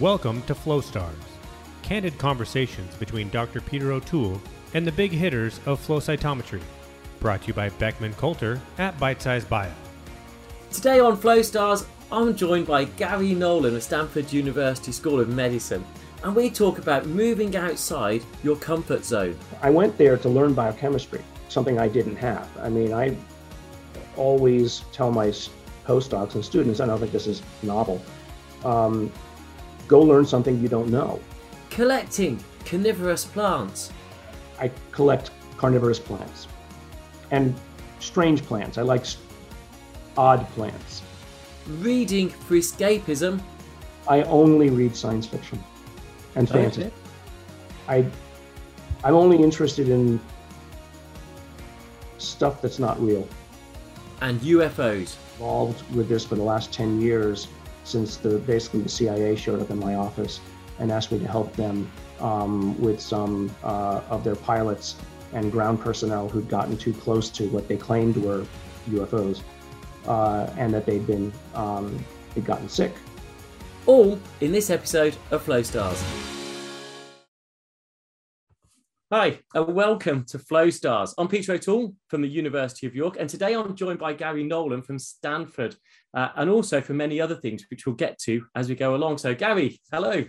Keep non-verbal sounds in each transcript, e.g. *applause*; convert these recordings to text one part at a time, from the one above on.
Welcome to Flow Stars, candid conversations between Dr. Peter O'Toole and the big hitters of flow cytometry. Brought to you by Beckman Coulter at Bite Size Bio. Today on Flow Stars, I'm joined by Gary Nolan of Stanford University School of Medicine, and we talk about moving outside your comfort zone. I went there to learn biochemistry, something I didn't have. I mean, I always tell my postdocs and students, I don't think this is novel, um, go learn something you don't know. Collecting carnivorous plants. I collect carnivorous plants and strange plants. I like odd plants. Reading for escapism. I only read science fiction and fantasy. Okay. I I'm only interested in stuff that's not real. And UFOs. Involved with this for the last 10 years since the basically the CIA showed up in my office and asked me to help them um, with some uh, of their pilots and ground personnel who'd gotten too close to what they claimed were UFOs, uh, and that they'd been um, they'd gotten sick. All in this episode of Flow Stars. Hi, and welcome to Flow Stars. I'm Peter O'Toole from the University of York, and today I'm joined by Gary Nolan from Stanford, uh, and also for many other things, which we'll get to as we go along. So, Gary, hello.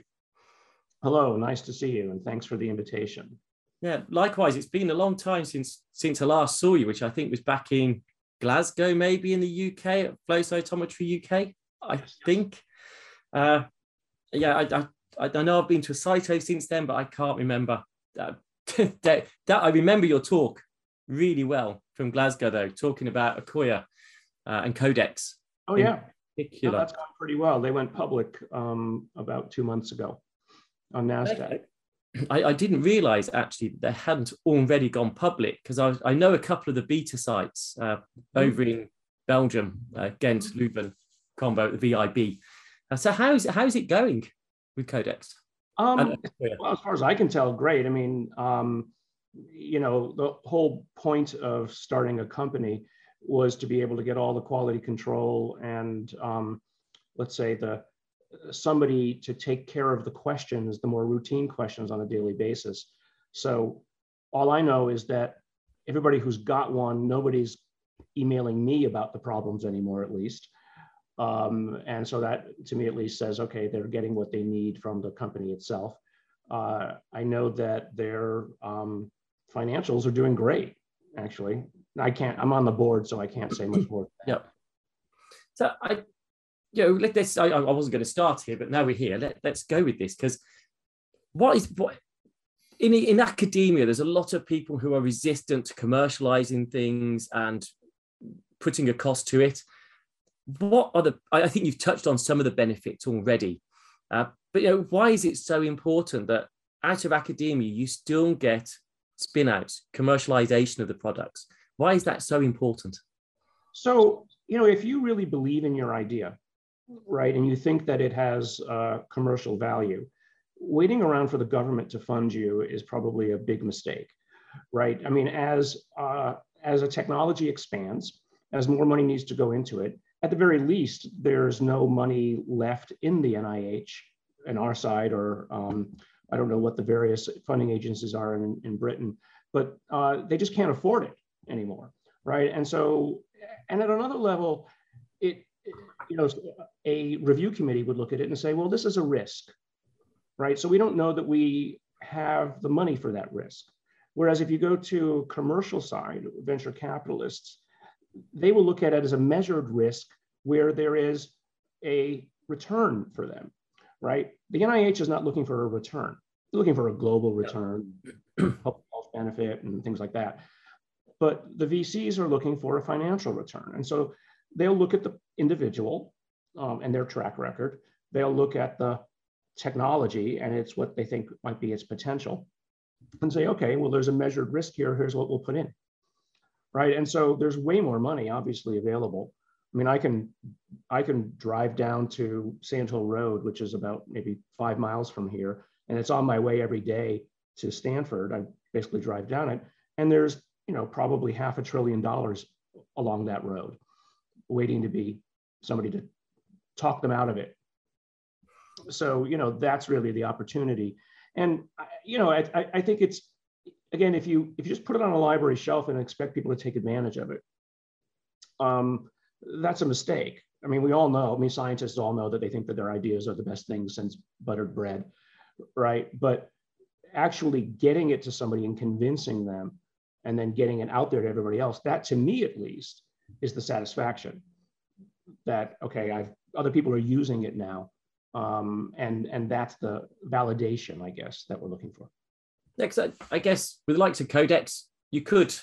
Hello, nice to see you, and thanks for the invitation. Yeah, likewise. It's been a long time since since I last saw you, which I think was back in Glasgow, maybe in the UK at Flow Cytometry UK. I think. Uh, yeah, I, I, I know I've been to a Cyto since then, but I can't remember. Uh, *laughs* that, that I remember your talk really well from Glasgow, though, talking about Akoya uh, and Codex. Oh yeah, particular. No, that's gone pretty well. They went public um, about two months ago on Nasdaq. *clears throat* I, I didn't realize actually they hadn't already gone public because I, I know a couple of the beta sites uh, over mm. in Belgium, uh, Ghent, Leuven, combo, the VIB. Uh, so how's how's it going with Codex? Um, well, as far as I can tell, great. I mean, um, you know, the whole point of starting a company was to be able to get all the quality control and, um, let's say, the somebody to take care of the questions, the more routine questions on a daily basis. So all I know is that everybody who's got one, nobody's emailing me about the problems anymore, at least. Um, and so that to me at least says, okay, they're getting what they need from the company itself. Uh, I know that their um, financials are doing great, actually. I can't, I'm on the board, so I can't say much more. *clears throat* yeah. So I, you know, let this, I, I wasn't going to start here, but now we're here. Let, let's go with this because what is, what, in, in academia, there's a lot of people who are resistant to commercializing things and putting a cost to it what are the i think you've touched on some of the benefits already. Uh, but you know why is it so important that out of academia you still get spin outs commercialization of the products? Why is that so important? So you know if you really believe in your idea right and you think that it has uh, commercial value waiting around for the government to fund you is probably a big mistake right? I mean as uh, as a technology expands as more money needs to go into it at the very least, there's no money left in the NIH and our side, or um, I don't know what the various funding agencies are in, in Britain, but uh, they just can't afford it anymore, right? And so, and at another level, it, you know, a review committee would look at it and say, well, this is a risk, right? So we don't know that we have the money for that risk. Whereas if you go to commercial side, venture capitalists, they will look at it as a measured risk where there is a return for them, right? The NIH is not looking for a return. They're looking for a global return, *clears throat* health benefit and things like that. But the VCs are looking for a financial return. And so they'll look at the individual um, and their track record. They'll look at the technology and it's what they think might be its potential and say, okay, well, there's a measured risk here. Here's what we'll put in right? And so there's way more money obviously available. I mean, I can I can drive down to Sand Hill Road, which is about maybe five miles from here, and it's on my way every day to Stanford. I basically drive down it, and there's you know probably half a trillion dollars along that road, waiting to be somebody to talk them out of it. So, you know, that's really the opportunity. And, you know, I, I think it's, again, if you if you just put it on a library shelf and expect people to take advantage of it, um, that's a mistake. I mean, we all know, I mean, scientists all know that they think that their ideas are the best things since buttered bread, right? But actually getting it to somebody and convincing them and then getting it out there to everybody else, that to me at least is the satisfaction that, okay, I've other people are using it now. Um, and, and that's the validation, I guess, that we're looking for. Next, I, I guess with the likes of Codex, you could,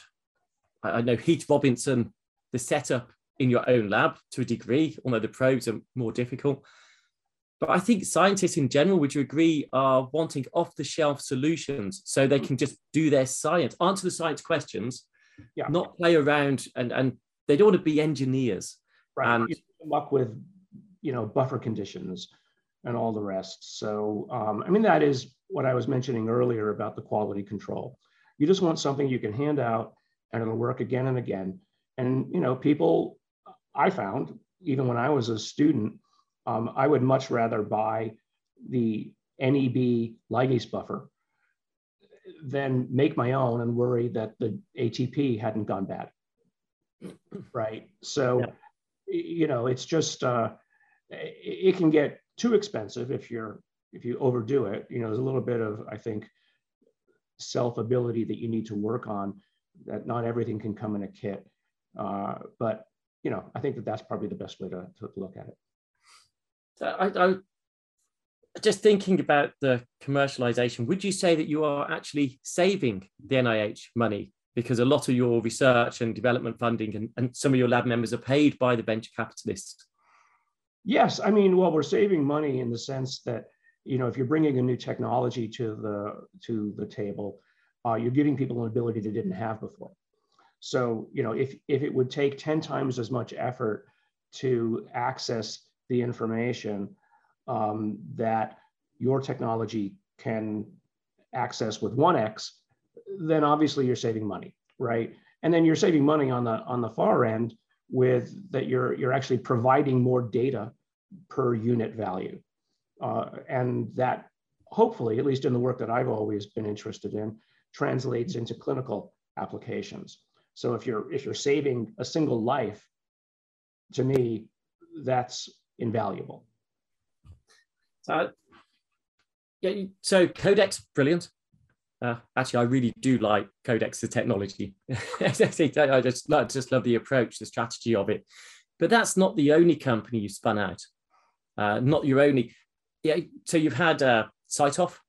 I, I know Heath Robinson, the setup in your own lab to a degree, although the probes are more difficult. But I think scientists in general, would you agree, are wanting off the shelf solutions so they can just do their science, answer the science questions, yeah. not play around and, and they don't want to be engineers. Right. And up with, you know, buffer conditions and all the rest. So, um, I mean, that is what I was mentioning earlier about the quality control. You just want something you can hand out and it'll work again and again. And, you know, people I found, even when I was a student, um, I would much rather buy the NEB ligase buffer than make my own and worry that the ATP hadn't gone bad. *clears throat* Right. So, yeah. you know, it's just, uh, it can get too expensive if you're, if you overdo it. You know, there's a little bit of, I think, self ability that you need to work on that not everything can come in a kit. Uh, but you know, I think that that's probably the best way to, to look at it. I, I just thinking about the commercialization, would you say that you are actually saving the NIH money because a lot of your research and development funding and, and some of your lab members are paid by the venture capitalists? Yes, I mean, well, we're saving money in the sense that you know if you're bringing a new technology to the to the table, uh, you're giving people an ability they didn't have before. So, you know, if, if it would take 10 times as much effort to access the information um, that your technology can access with 1x, then obviously you're saving money, right? And then you're saving money on the on the far end with that you're you're actually providing more data per unit value, uh, and that hopefully, at least in the work that I've always been interested in, translates into clinical applications. So if you're if you're saving a single life, to me, that's invaluable. Uh, yeah, so Codex, brilliant. Uh, actually, I really do like Codex, the technology. *laughs* I just, I just love the approach, the strategy of it. But that's not the only company you spun out. Uh, not your only. Yeah, so you've had uh, off,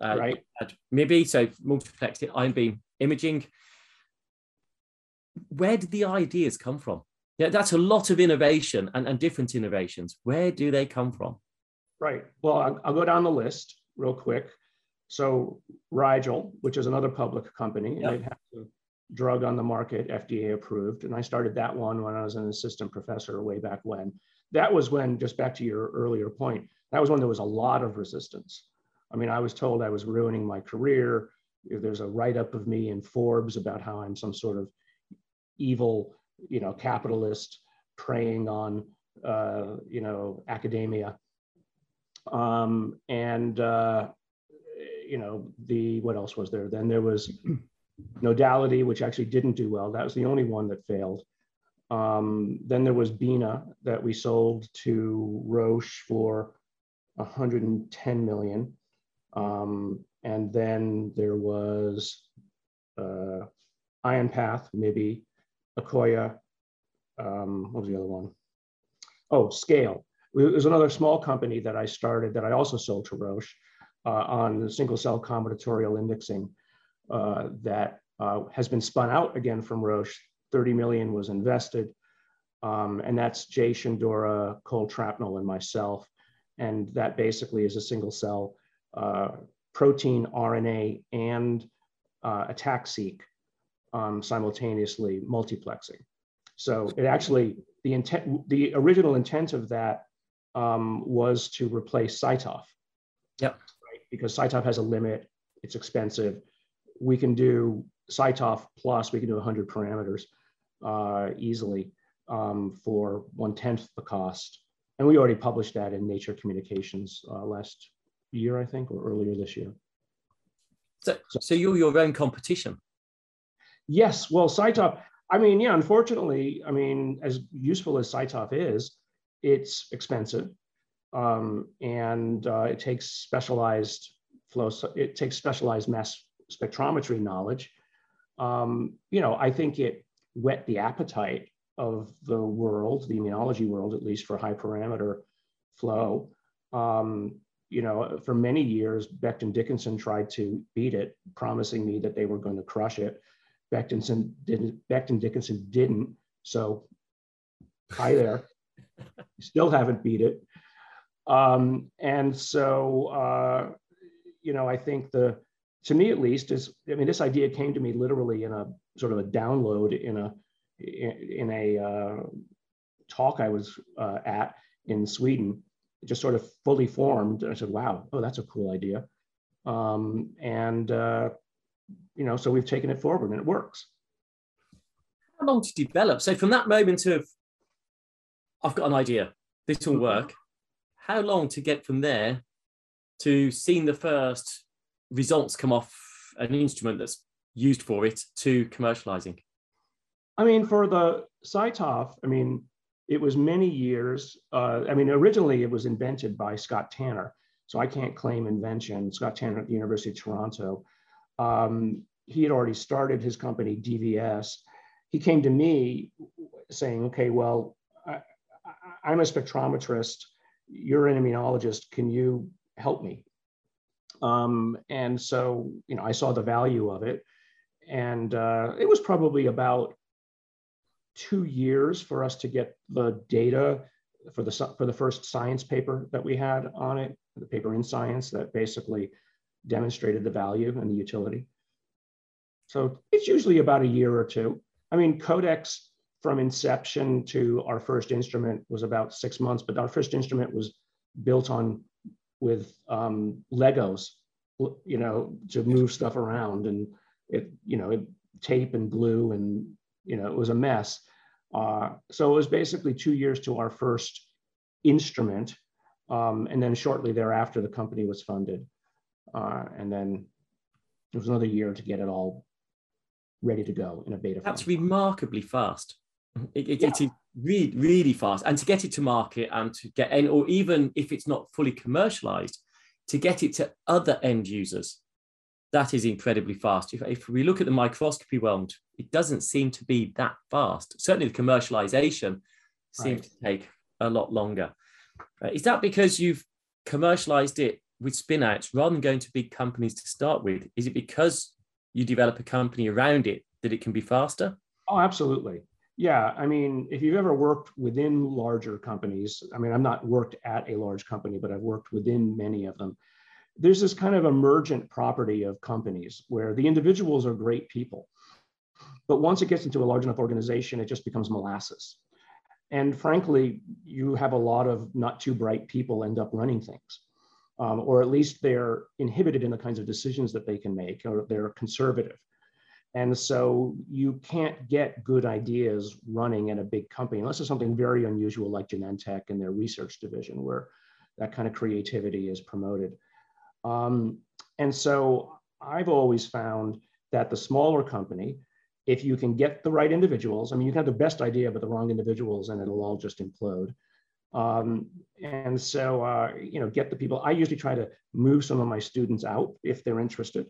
uh, right? MIBI, so multiplex ion beam imaging where did the ideas come from? Yeah, that's a lot of innovation and, and different innovations. Where do they come from? Right. Well, I'll, I'll go down the list real quick. So Rigel, which is another public company, yep. and it has a drug on the market, FDA approved. And I started that one when I was an assistant professor way back when. That was when, just back to your earlier point, that was when there was a lot of resistance. I mean, I was told I was ruining my career. There's a write up of me in Forbes about how I'm some sort of evil, you know, capitalist preying on, uh, you know, academia. Um, and, uh, you know, the, what else was there? Then there was *clears throat* Nodality, which actually didn't do well. That was the only one that failed. Um, then there was Bina that we sold to Roche for 110 million. Um, and then there was uh, IonPath, maybe Akoya, um, what was the other one? Oh, Scale. It was another small company that I started that I also sold to Roche uh, on single cell combinatorial indexing uh, that uh, has been spun out again from Roche. 30 million was invested. Um, and that's Jay Shendure, Cole Trapnell, and myself. And that basically is a single cell uh, protein, RNA, and uh, ATAC-seq um, simultaneously multiplexing. So it actually, the intent, the original intent of that um, was to replace CyTOF. Yep. Right? Because CyTOF has a limit, it's expensive. We can do CyTOF plus, we can do 100 parameters uh, easily um, for one tenth the cost and we already published that in Nature Communications uh, last year, I think, or earlier this year. So, so you're your own competition. Yes, well, CyTOF. I mean, yeah. Unfortunately, I mean, as useful as CyTOF is, it's expensive, um, and uh, it takes specialized flow. It takes specialized mass spectrometry knowledge. Um, you know, I think it whet the appetite of the world, the immunology world, at least for high parameter flow. Um, you know, for many years, Becton Dickinson tried to beat it, promising me that they were going to crush it. Becton didn't. Becton Dickinson didn't. So, hi there. *laughs* Still haven't beat it. Um, and so, uh, you know, I think the, to me at least, is I mean, this idea came to me literally in a sort of a download in a in, a uh, talk I was uh, at in Sweden, just sort of fully formed. And I said, wow, oh, that's a cool idea. Um, and, uh, you know, so we've taken it forward and it works. How long to develop? So from that moment of, I've got an idea, this will work, how long to get from there to seeing the first results come off an instrument that's used for it to commercializing? I mean, for the CyTOF, I mean, it was many years. Uh, I mean, originally it was invented by Scott Tanner, so I can't claim invention. Scott Tanner at the University of Toronto. Um, he had already started his company, DVS. He came to me saying, okay, well, I, I'm a spectrometrist. You're an immunologist. Can you help me? Um, and so, you know, I saw the value of it. And uh, it was probably about two years for us to get the data for the for the first science paper that we had on it, the paper in Science that basically demonstrated the value and the utility. So it's usually about a year or two. I mean, Codex from inception to our first instrument was about six months, but our first instrument was built on with um, Legos, you know, to move stuff around and it, you know, it, tape and glue and you know, it was a mess. Uh, so it was basically two years to our first instrument. Um, and then shortly thereafter, the company was funded. Uh, and then it was another year to get it all ready to go in a beta. That's form. remarkably fast. It, it, yeah. it is really, really fast. And to get it to market and to get, and, or even if it's not fully commercialized, to get it to other end users that is incredibly fast. If, if we look at the microscopy world, it doesn't seem to be that fast. Certainly, the commercialization seems right. to take a lot longer. Uh, is that because you've commercialized it with spinouts rather than going to big companies to start with? Is it because you develop a company around it that it can be faster? Oh, absolutely. Yeah, I mean, if you've ever worked within larger companies, I mean, I've not worked at a large company, but I've worked within many of them there's this kind of emergent property of companies where the individuals are great people. But once it gets into a large enough organization, it just becomes molasses. And frankly, you have a lot of not too bright people end up running things. Um, or at least they're inhibited in the kinds of decisions that they can make, or they're conservative. And so you can't get good ideas running in a big company unless it's something very unusual like Genentech and their research division, where that kind of creativity is promoted. Um, and so I've always found that the smaller company, if you can get the right individuals, I mean, you can have the best idea, but the wrong individuals, and it'll all just implode. Um, and so, uh, you know, get the people. I usually try to move some of my students out if they're interested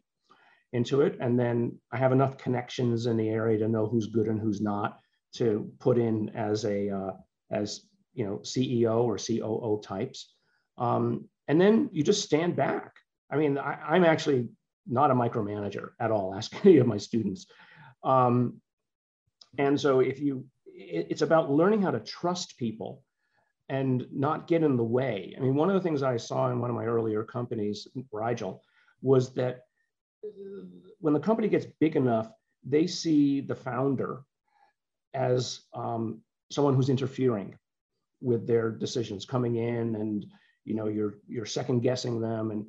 into it. And then I have enough connections in the area to know who's good and who's not to put in as a, uh, as, you know, CEO or COO types. Um, and then you just stand back I mean, I, am actually not a micromanager at all. Ask *laughs* any of my students. Um, and so if you, it, it's about learning how to trust people and not get in the way. I mean, one of the things I saw in one of my earlier companies, Rigel, was that uh, when the company gets big enough, they see the founder as um, someone who's interfering with their decisions, coming in and you know you're you're second guessing them and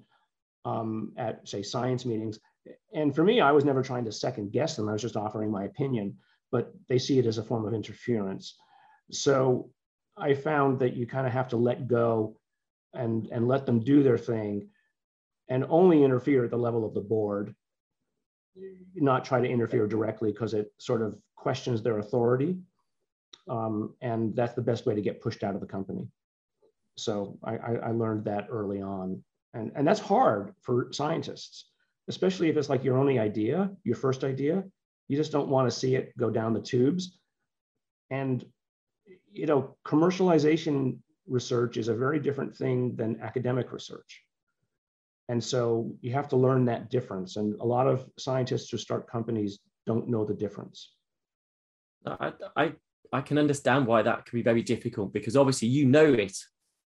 um, at say science meetings. And for me, I was never trying to second guess them. I was just offering my opinion, but they see it as a form of interference. So I found that you kind of have to let go and, and let them do their thing and only interfere at the level of the board, not try to interfere directly because it sort of questions their authority. Um, and that's the best way to get pushed out of the company. So I, I, I learned that early on. And, and that's hard for scientists, especially if it's like your only idea, your first idea. You just don't want to see it go down the tubes. And, you know, commercialization research is a very different thing than academic research. And so you have to learn that difference. And a lot of scientists who start companies don't know the difference. I, I, I can understand why that can be very difficult because obviously you know it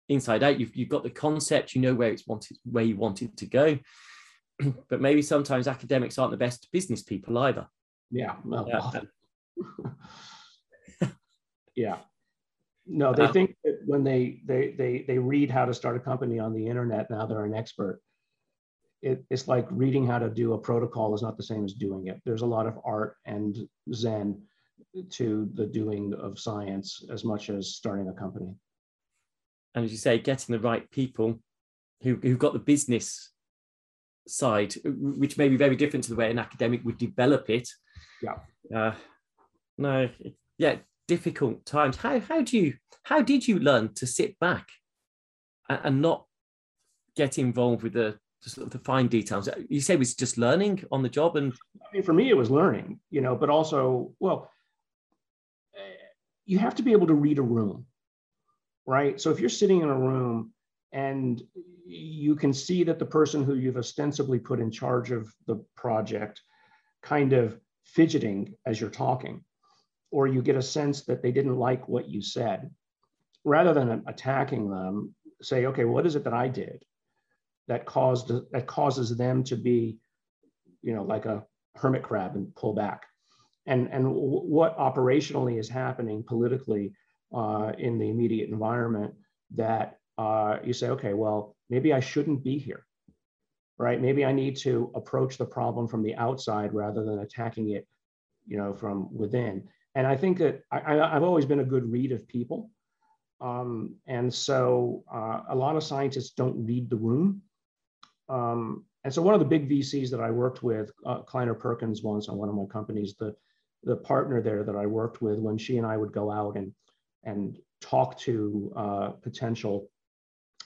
inside out. You've, you've got the concept, you know where it's wanted, where you want it to go. *clears throat* but maybe sometimes academics aren't the best business people either. Yeah. Well, *laughs* yeah. No, they uh, think that when they, they they they read how to start a company on the internet, now they're an expert. It, it's like reading how to do a protocol is not the same as doing it. There's a lot of art and zen to the doing of science as much as starting a company and as you say, getting the right people who, who've got the business side, which may be very different to the way an academic would develop it. Yeah. Uh, no, yeah, difficult times. How how do you how did you learn to sit back and, and not get involved with the sort of the fine details? You say it was just learning on the job, and I mean, for me, it was learning, you know, but also, well, you have to be able to read a room right? So if you're sitting in a room and you can see that the person who you've ostensibly put in charge of the project kind of fidgeting as you're talking, or you get a sense that they didn't like what you said, rather than attacking them, say, okay, what is it that I did that caused that causes them to be, you know, like a hermit crab and pull back? And, and what operationally is happening politically uh, in the immediate environment that uh, you say, okay, well, maybe I shouldn't be here, right? Maybe I need to approach the problem from the outside rather than attacking it, you know, from within. And I think that I, have always been a good read of people. Um, and so uh, a lot of scientists don't read the room. Um, and so one of the big VCs that I worked with, uh, Kleiner Perkins once on one of my companies, the, the partner there that I worked with, when she and I would go out and and talk to uh, potential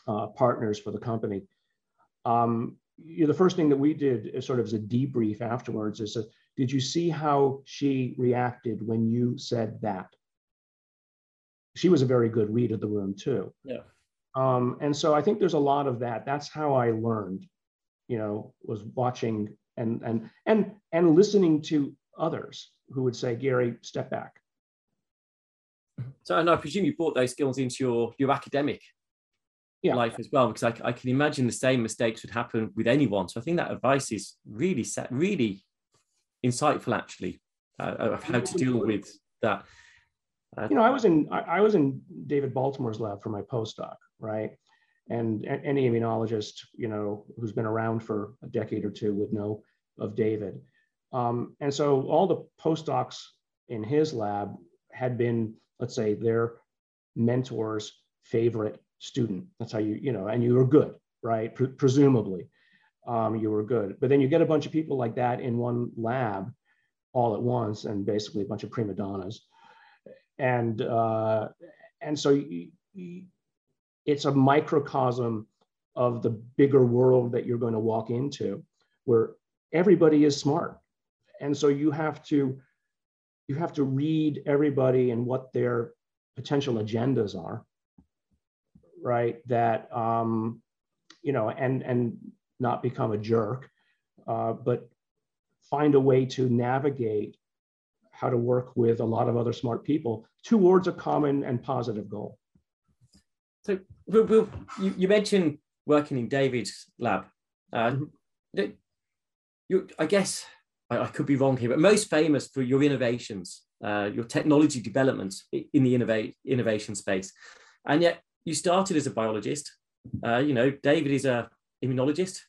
uh, partners for the company. Um, you know, the first thing that we did is sort of as a debrief afterwards is, a, did you see how she reacted when you said that? She was a very good read of the room too. Yeah. Um, and so I think there's a lot of that. That's how I learned, you know, was watching and and and and listening to others who would say, Gary, step back so, and I presume you brought those skills into your your academic yeah. life as well, because I, I can imagine the same mistakes would happen with anyone. So, I think that advice is really set, really insightful, actually, uh, of how to deal with that. Uh, you know, I was in I, I was in David Baltimore's lab for my postdoc, right? And any immunologist, you know, who's been around for a decade or two would know of David. Um, and so all the postdocs in his lab had been let's say their mentor's favorite student. That's how you, you know, and you were good, right? Pre- presumably, um, you were good. But then you get a bunch of people like that in one lab all at once, and basically a bunch of prima donnas, and uh, and so it's a microcosm of the bigger world that you're going to walk into, where everybody is smart, and so you have to you have to read everybody and what their potential agendas are right? That um, you know and and not become a jerk uh, but find a way to navigate how to work with a lot of other smart people towards a common and positive goal. So we'll, we'll, you, you, mentioned working in david's lab. Uh, mm-hmm. you, i guess I, I, could be wrong here, but most famous for your innovations, uh, your technology developments in the innovate, innovation space. And yet you started as a biologist. Uh, you know, David is a immunologist.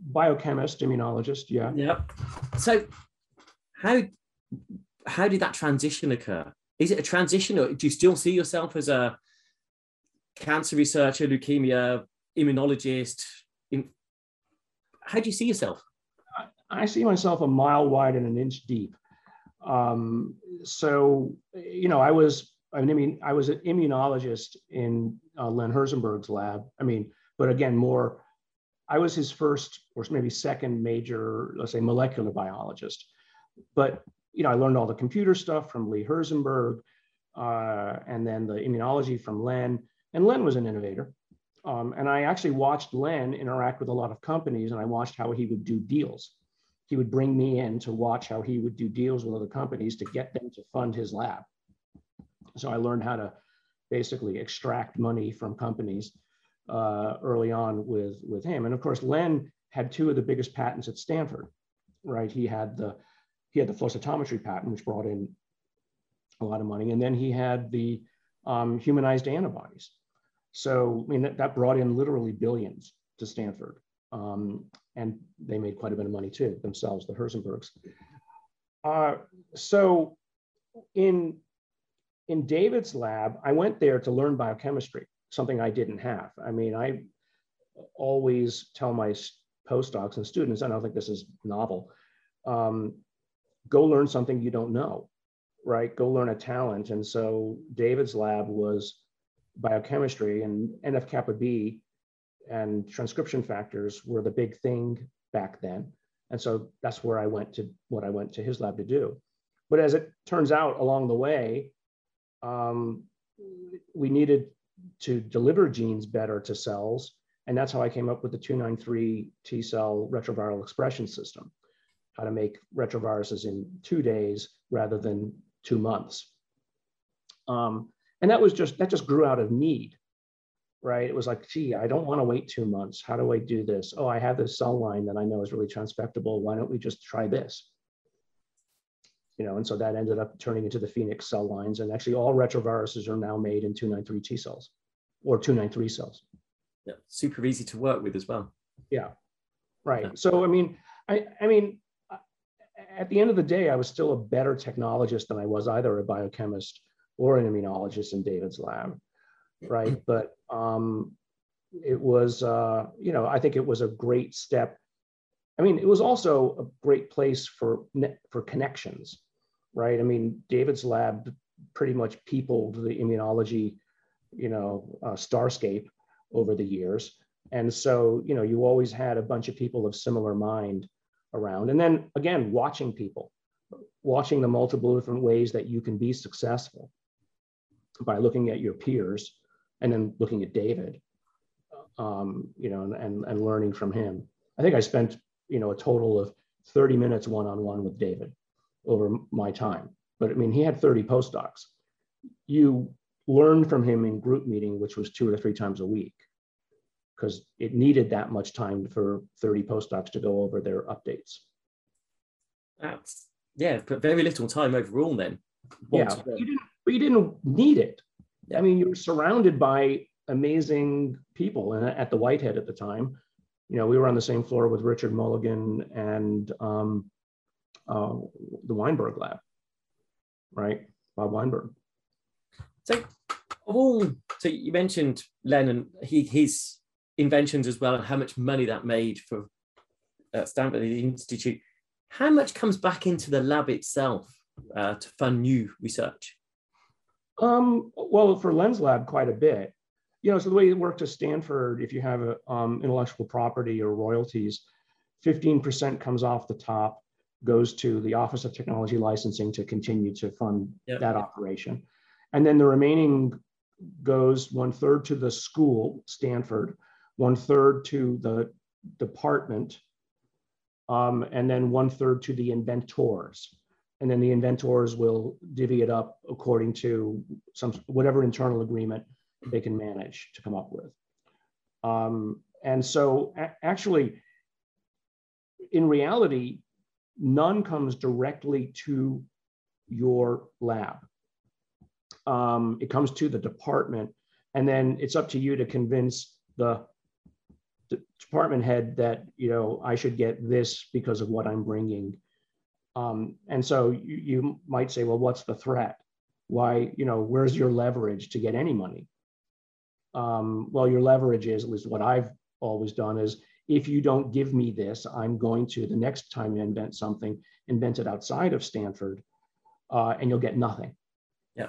Biochemist, immunologist, yeah. Yeah. So how how did that transition occur? Is it a transition or do you still see yourself as a cancer researcher, leukemia, immunologist. In, how do you see yourself? I see myself a mile wide and an inch deep. Um, so, you know, I was, I mean, I was an immunologist in uh, Len Herzenberg's lab. I mean, but again, more, I was his first or maybe second major, let's say, molecular biologist. But, you know, I learned all the computer stuff from Lee Herzenberg uh, and then the immunology from Len. And Len was an innovator. Um, and I actually watched Len interact with a lot of companies and I watched how he would do deals he would bring me in to watch how he would do deals with other companies to get them to fund his lab. So I learned how to basically extract money from companies uh, early on with, with him. And of course, Len had two of the biggest patents at Stanford, right? He had the he had the flow cytometry patent, which brought in a lot of money, and then he had the um, humanized antibodies. So I mean that, that brought in literally billions to Stanford. Um, and they made quite a bit of money too themselves, the Herzenbergs. Uh, so in, in David's lab, I went there to learn biochemistry, something I didn't have. I mean, I always tell my postdocs and students, and I don't think this is novel, um, go learn something you don't know, right? Go learn a talent. And so David's lab was biochemistry and NF kappa B and transcription factors were the big thing back then. And so that's where I went to what I went to his lab to do. But as it turns out along the way, um, we needed to deliver genes better to cells. And that's how I came up with the 293 T cell retroviral expression system, how to make retroviruses in two days rather than two months. Um, and that was just, that just grew out of need right? It was like, gee, I don't want to wait two months. How do I do this? Oh, I have this cell line that I know is really transfectable. Why don't we just try this? You know, and so that ended up turning into the Phoenix cell lines. And actually all retroviruses are now made in 293 T cells or 293 cells. Yeah, super easy to work with as well. Yeah, right. Yeah. So, I mean, I, I mean, at the end of the day, I was still a better technologist than I was either a biochemist or an immunologist in David's lab right? *clears throat* But um, it was, uh, you know, I think it was a great step. I mean, it was also a great place for for connections, right? I mean, David's lab pretty much peopled the immunology, you know, uh, starscape over the years, and so you know, you always had a bunch of people of similar mind around, and then again, watching people, watching the multiple different ways that you can be successful by looking at your peers and then looking at David, um, you know, and, and and learning from him. I think I spent, you know, a total of 30 minutes one-on-one with David over my time. But I mean, he had 30 postdocs. You learn from him in group meeting, which was two or three times a week, because it needed that much time for 30 postdocs to go over their updates. That's yeah, but very little time overall then. Yeah, but you, didn't, but you didn't need it. I mean, you were surrounded by amazing people at the Whitehead at the time. You know, we were on the same floor with Richard Mulligan and um, uh, the Weinberg lab, right? Bob Weinberg. So, all, so you mentioned Lennon, he, his inventions as well, and how much money that made for uh, Stanford Institute. How much comes back into the lab itself uh, to fund new research? Um, well, for Len's Lab, quite a bit. You know, so the way it worked at Stanford, if you have a, um, intellectual property or royalties, 15% comes off the top, goes to the Office of Technology Licensing to continue to fund yep. that operation. And then the remaining goes one third to the school, Stanford, one third to the department, um, and then one third to the inventors and then the inventors will divvy it up according to some whatever internal agreement they can manage to come up with. Um, and so actually, in reality, none comes directly to your lab. Um, it comes to the department, and then it's up to you to convince the, the department head that you know I should get this because of what I'm bringing um, and so you, you might say, well, what's the threat? Why, you know, where's your leverage to get any money? um, well, your leverage is, at least what I've always done, is if you don't give me this, I'm going to, the next time you invent something, invent it outside of Stanford, uh, and you'll get nothing. Yeah.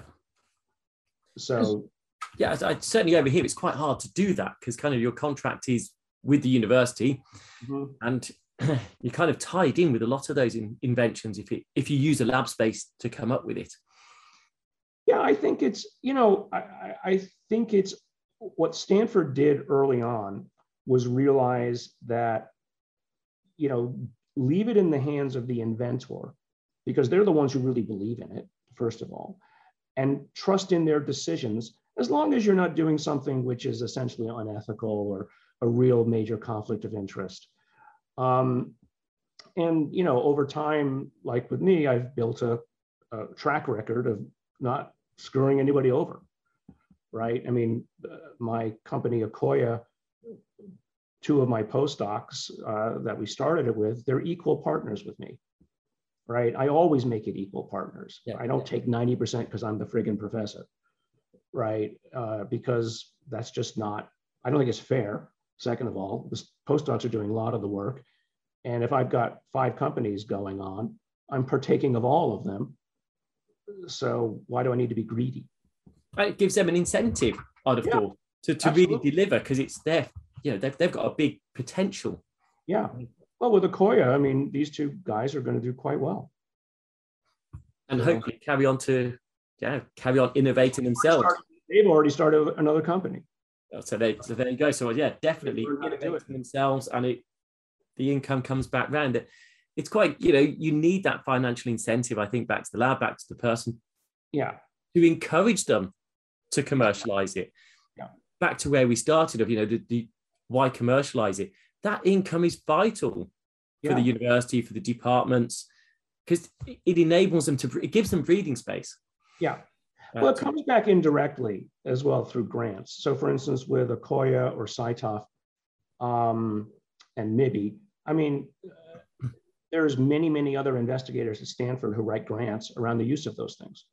So, yeah, I, certainly over here, it's quite hard to do that because kind of your contract is with the university mm-hmm. and *laughs* you're kind of tied in with a lot of those in, inventions if, it, if you use a lab space to come up with it. Yeah, I think it's, you know, I, I think it's what Stanford did early on was realize that, you know, leave it in the hands of the inventor because they're the ones who really believe in it, first of all, and trust in their decisions as long as you're not doing something which is essentially unethical or a real major conflict of interest. Um, and you know, over time, like with me, I've built a, a track record of not screwing anybody over, right? I mean, uh, my company Akoya, two of my postdocs uh, that we started it with, they're equal partners with me, right? I always make it equal partners. Yeah, I don't yeah. take 90% because I'm the friggin' professor, right? Uh, because that's just not, I don't think it's fair. Second of all, the postdocs are doing a lot of the work. And if I've got five companies going on, I'm partaking of all of them. So why do I need to be greedy? It gives them an incentive, I'd have yeah, thought, to, to really deliver because it's their, you know, they've, they've got a big potential. Yeah. Well, with Akoya, I mean, these two guys are going to do quite well. And so, hopefully carry on to, yeah, carry on innovating themselves. They've already started another company. Uh, so, they, so there you go. So yeah, definitely innovating themselves, and it the income comes back round. It, it's quite you know you need that financial incentive. I think back to the lab, back to the person. Yeah. To encourage them to commercialize it. Yeah. Back to where we started of you know the, the why commercialize it. That income is vital yeah. for the university for the departments because it enables them to it gives them breathing space. Yeah. Well, it comes back indirectly as well through grants. So, for instance, with Akoya or CyTOF um, and MIBI, I mean, uh, there's many, many other investigators at Stanford who write grants around the use of those things.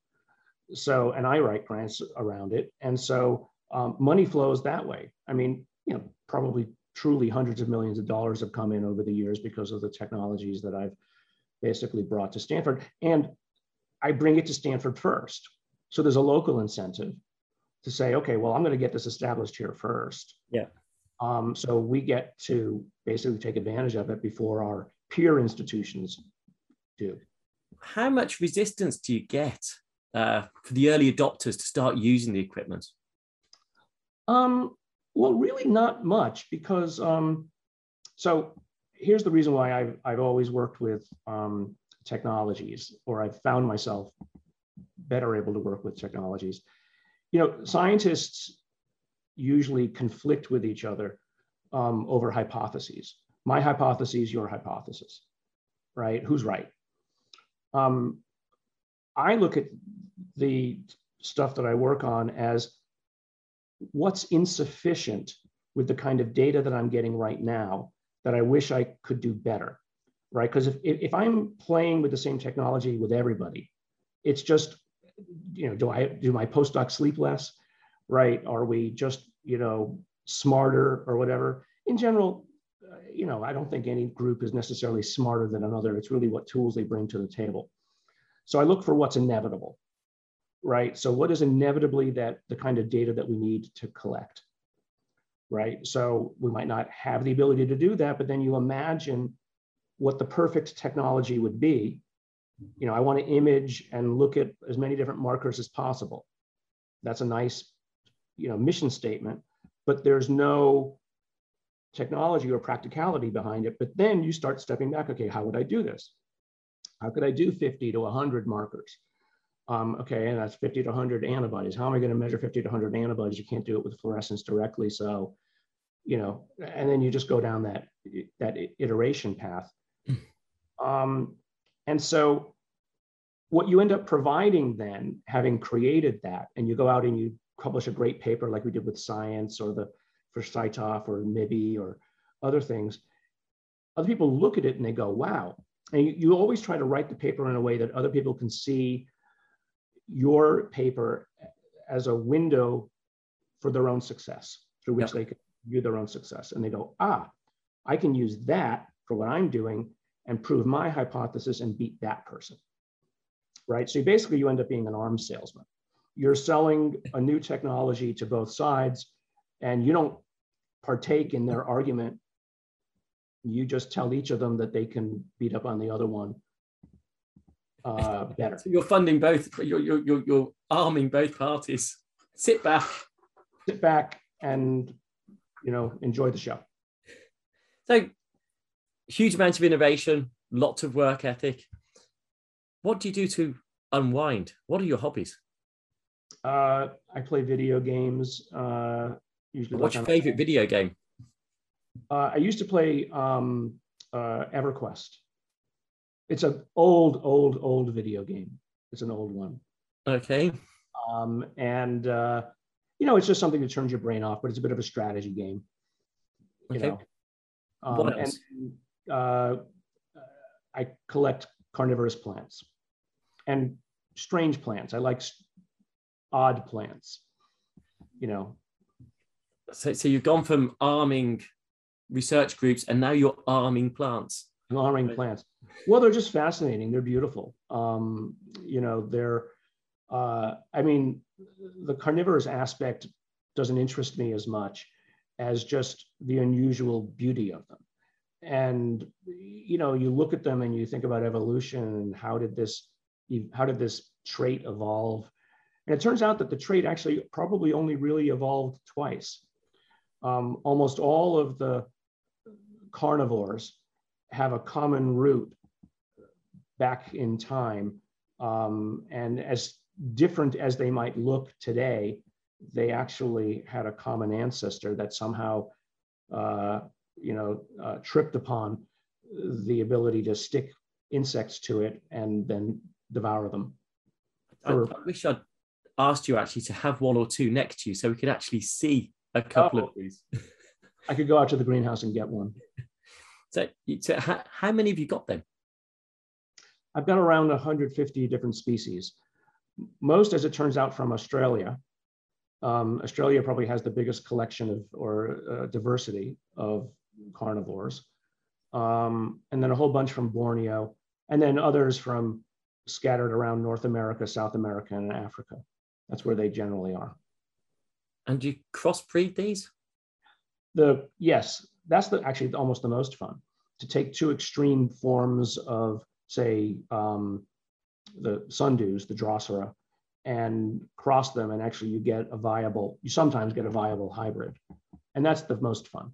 So, and I write grants around it. And so um, money flows that way. I mean, you know, probably truly hundreds of millions of dollars have come in over the years because of the technologies that I've basically brought to Stanford. And I bring it to Stanford first. So there's a local incentive to say, okay, well, I'm going to get this established here first. Yeah. Um, so we get to basically take advantage of it before our peer institutions do. How much resistance do you get uh, for the early adopters to start using the equipment? Um, well, really not much because, um, so here's the reason why I've, I've always worked with um, technologies or I've found myself better able to work with technologies. You know, scientists usually conflict with each other um, over hypotheses. My hypothesis, your hypothesis, right? Who's right? Um, I look at the stuff that I work on as what's insufficient with the kind of data that I'm getting right now that I wish I could do better, right? Because if, if I'm playing with the same technology with everybody, it's just you know, do I do my postdoc sleep less? Right? Are we just you know smarter or whatever? In general, uh, you know, I don't think any group is necessarily smarter than another. It's really what tools they bring to the table. So I look for what's inevitable, right? So what is inevitably that the kind of data that we need to collect, right? So we might not have the ability to do that, but then you imagine what the perfect technology would be you know, I want to image and look at as many different markers as possible. That's a nice, you know, mission statement, but there's no technology or practicality behind it. But then you start stepping back. Okay, how would I do this? How could I do 50 to 100 markers? Um, okay, and that's 50 to 100 antibodies. How am I going to measure 50 to 100 antibodies? You can't do it with fluorescence directly. So, you know, and then you just go down that that iteration path. Hmm. Um, and so what you end up providing then, having created that, and you go out and you publish a great paper like we did with Science or the for CyTOF or MIBI or other things, other people look at it and they go, wow. And you, you always try to write the paper in a way that other people can see your paper as a window for their own success, through which yep. they can view their own success. And they go, ah, I can use that for what I'm doing and prove my hypothesis and beat that person. Right. So basically, you end up being an arms salesman. You're selling a new technology to both sides, and you don't partake in their argument. You just tell each of them that they can beat up on the other one uh, *laughs* better. So you're funding both. You're, you're, you're arming both parties. Sit back. Sit back and you know enjoy the show. So huge amount of innovation, lots of work ethic. What do you do to unwind? What are your hobbies? Uh, I play video games. Uh, usually. What's your favorite video game? Uh, I used to play um, uh, EverQuest. It's an old, old, old video game. It's an old one. Okay. Um, and uh, you know, it's just something that turns your brain off, but it's a bit of a strategy game. You okay. know. Um, what else? Uh, I collect carnivorous plants and strange plants. I like odd plants. You know. So, so you've gone from arming research groups, and now you're arming plants. Arming plants. Well, they're just fascinating. They're beautiful. Um, you know, they're. Uh, I mean, the carnivorous aspect doesn't interest me as much as just the unusual beauty of them. And you know, you look at them and you think about evolution and how did this how did this trait evolve? And it turns out that the trait actually probably only really evolved twice. Um, almost all of the carnivores have a common root back in time. Um, and as different as they might look today, they actually had a common ancestor that somehow, uh, you know, uh, tripped upon the ability to stick insects to it and then devour them. I, I, wish I'd asked you actually to have one or two next to you so we could actually see a couple oh, of these. I could go out to the greenhouse and get one. *laughs* So, so how, how many have you got then? I've got around 150 different species. Most, as it turns out, from Australia. Um, Australia probably has the biggest collection of or uh, diversity of carnivores, um, and then a whole bunch from Borneo, and then others from scattered around North America, South America, and Africa. That's where they generally are. And do you crossbreed these? The yes, that's the actually almost the most fun to take two extreme forms of say um, the sundews, the Drosera, and cross them, and actually you get a viable. You sometimes get a viable hybrid, and that's the most fun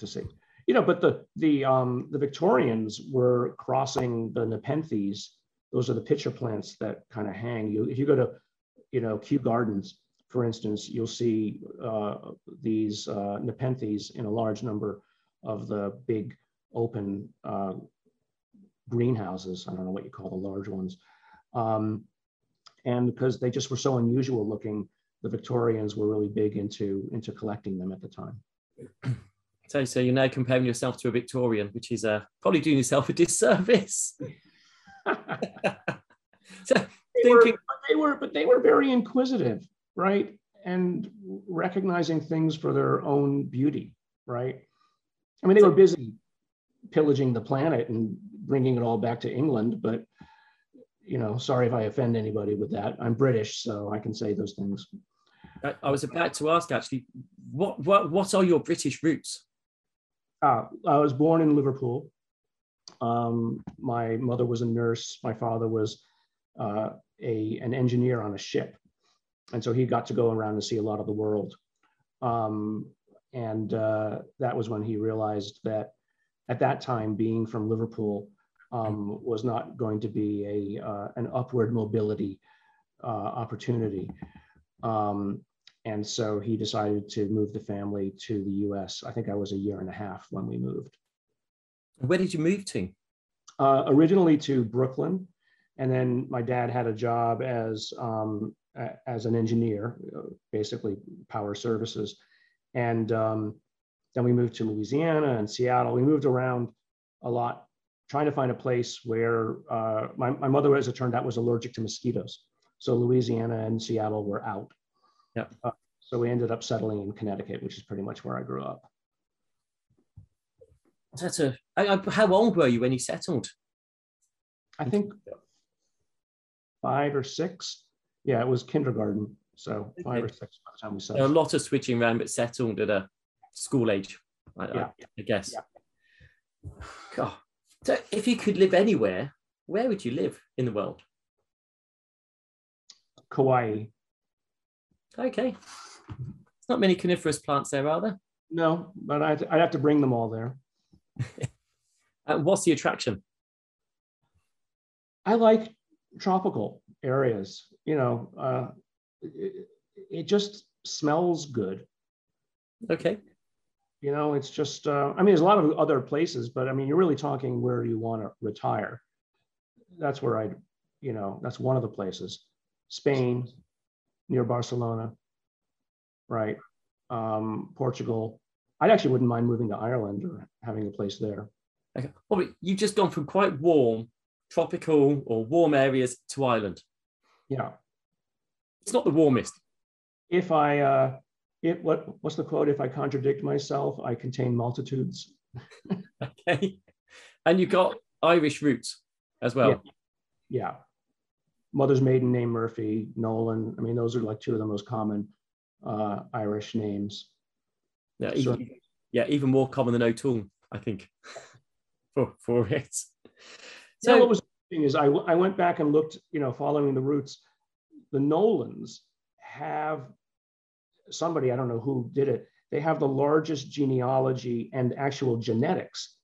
to see. You know, but the the um, the Victorians were crossing the Nepenthes. Those are the pitcher plants that kind of hang. You if you go to, you know, Kew Gardens, for instance, you'll see uh, these uh, Nepenthes in a large number of the big open uh, greenhouses. I don't know what you call the large ones. Um, and because they just were so unusual looking, the Victorians were really big into, into collecting them at the time. *clears throat* So, so you're now comparing yourself to a Victorian, which is uh, probably doing yourself a disservice. *laughs* *laughs* so, they, thinking... were, they were, but they were very inquisitive, right? And recognizing things for their own beauty, right? I mean, they were busy pillaging the planet and bringing it all back to England, but you know, sorry if I offend anybody with that. I'm British, so I can say those things. I was about to ask actually, what what what are your British roots? Uh, I was born in Liverpool. Um, my mother was a nurse. My father was uh, a an engineer on a ship, and so he got to go around and see a lot of the world. Um, and uh, that was when he realized that at that time, being from Liverpool um, was not going to be a, uh, an upward mobility uh, opportunity. Um, and so he decided to move the family to the US. I think I was a year and a half when we moved. Where did you move to? Uh, originally to Brooklyn. And then my dad had a job as, um, as an engineer, basically power services. And um, then we moved to Louisiana and Seattle. We moved around a lot, trying to find a place where uh, my, my mother, as it turned out, was allergic to mosquitoes. So Louisiana and Seattle were out. Yep. Uh, So we ended up settling in Connecticut, which is pretty much where I grew up. That's a. How old were you when you settled? I think five or six. Yeah, it was kindergarten. So okay. five or six by the time we settled. A lot of switching around, but settled at a school age, I, yeah. I, I guess. Yeah. God. So if you could live anywhere, where would you live in the world? Kauai. Okay. It's not many coniferous plants there, are there? No, but I'd, I'd have to bring them all there. *laughs* uh, what's the attraction? I like tropical areas. You know, uh, it, it, just smells good. Okay. You know, it's just, uh, I mean, there's a lot of other places, but I mean, you're really talking where you want to retire. That's where I'd, you know, that's one of the places. Spain, near Barcelona, right? Um, Portugal. I actually wouldn't mind moving to Ireland or having a place there. Okay. Well, you've just gone from quite warm, tropical or warm areas to Ireland. Yeah. It's not the warmest. If I, uh, it, what, what's the quote? If I contradict myself, I contain multitudes. *laughs* okay. And you got Irish roots as well. Yeah. yeah mother's maiden name Murphy, Nolan. I mean, those are like two of the most common uh, Irish names. Yeah, so, even, yeah, even more common than O'Toole, I think, *laughs* for for it. So yeah, what was interesting is I, I went back and looked, you know, following the roots. The Nolans have somebody I don't know who did it. They have the largest genealogy and actual genetics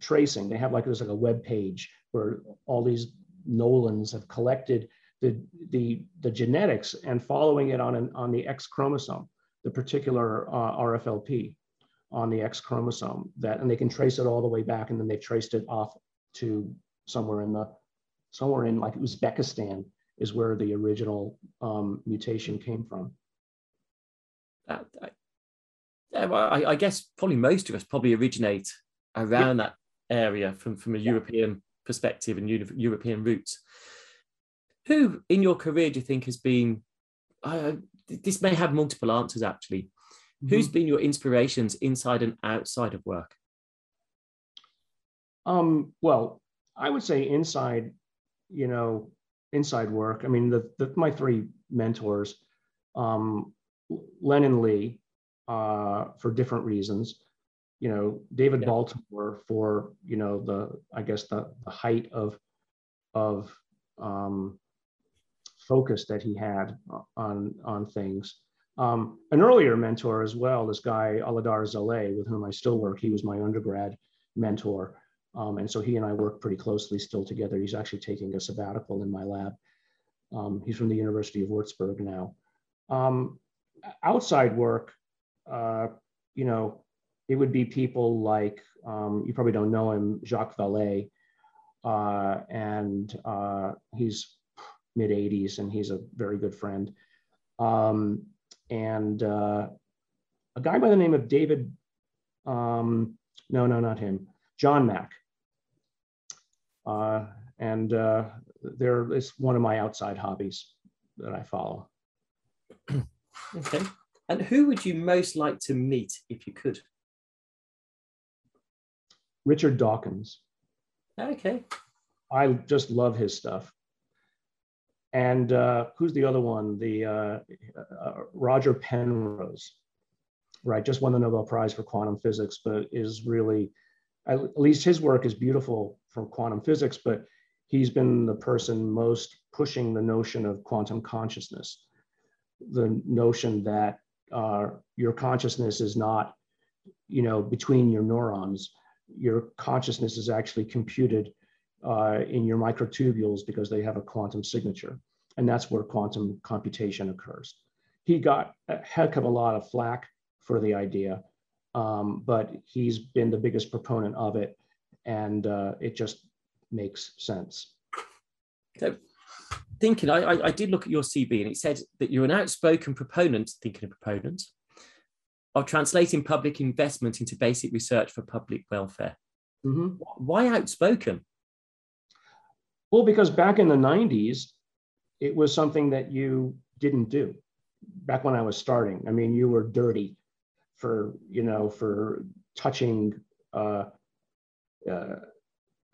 tracing. They have like there's like a web page where all these Nolans have collected the, the, the genetics and following it on, an, on the X chromosome, the particular uh, RFLP on the X chromosome that, and they can trace it all the way back and then they've traced it off to somewhere in the, somewhere in like Uzbekistan is where the original um, mutation came from. Well, I, I, guess probably most of us probably originate around yeah. that area from, from a yeah. European perspective and European roots. Who in your career do you think has been, uh, this may have multiple answers actually, mm-hmm. who's been your inspirations inside and outside of work? Um, well, I would say inside, you know, inside work. I mean, the, the my three mentors, um, Len and Lee, uh, for different reasons you know David yeah. Baltimore for you know the I guess the, the height of of um, focus that he had on on things. Um, an earlier mentor as well, this guy Aladar Szalay, with whom I still work. He was my undergrad mentor, um, and so he and I work pretty closely still together. He's actually taking a sabbatical in my lab. Um, he's from the University of Würzburg now. Um, outside work, uh, you know, it would be people like, um, you probably don't know him, Jacques Vallée, uh, and uh, he's mid 80s and he's a very good friend. Um, and uh, a guy by the name of David, um, no, no, not him, John Mack. Uh, and uh, there is one of my outside hobbies that I follow. *clears throat* okay. And who would you most like to meet if you could? Richard Dawkins. Okay. I just love his stuff. And uh, who's the other one? The uh, uh, Roger Penrose, right? Just won the Nobel Prize for quantum physics, but is really, at least his work is beautiful from quantum physics, but he's been the person most pushing the notion of quantum consciousness, the notion that uh, your consciousness is not, you know, between your neurons, your consciousness is actually computed uh, in your microtubules because they have a quantum signature. And that's where quantum computation occurs. He got a heck of a lot of flack for the idea, um, but he's been the biggest proponent of it. And uh, it just makes sense. So, thinking, I, I, did look at your CV and it said that you're an outspoken proponent, thinking of proponents, of translating public investment into basic research for public welfare. Mm-hmm. Why outspoken? Well, because back in the 90s, it was something that you didn't do. back when I was starting. I mean, you were dirty for you know for touching uh, uh,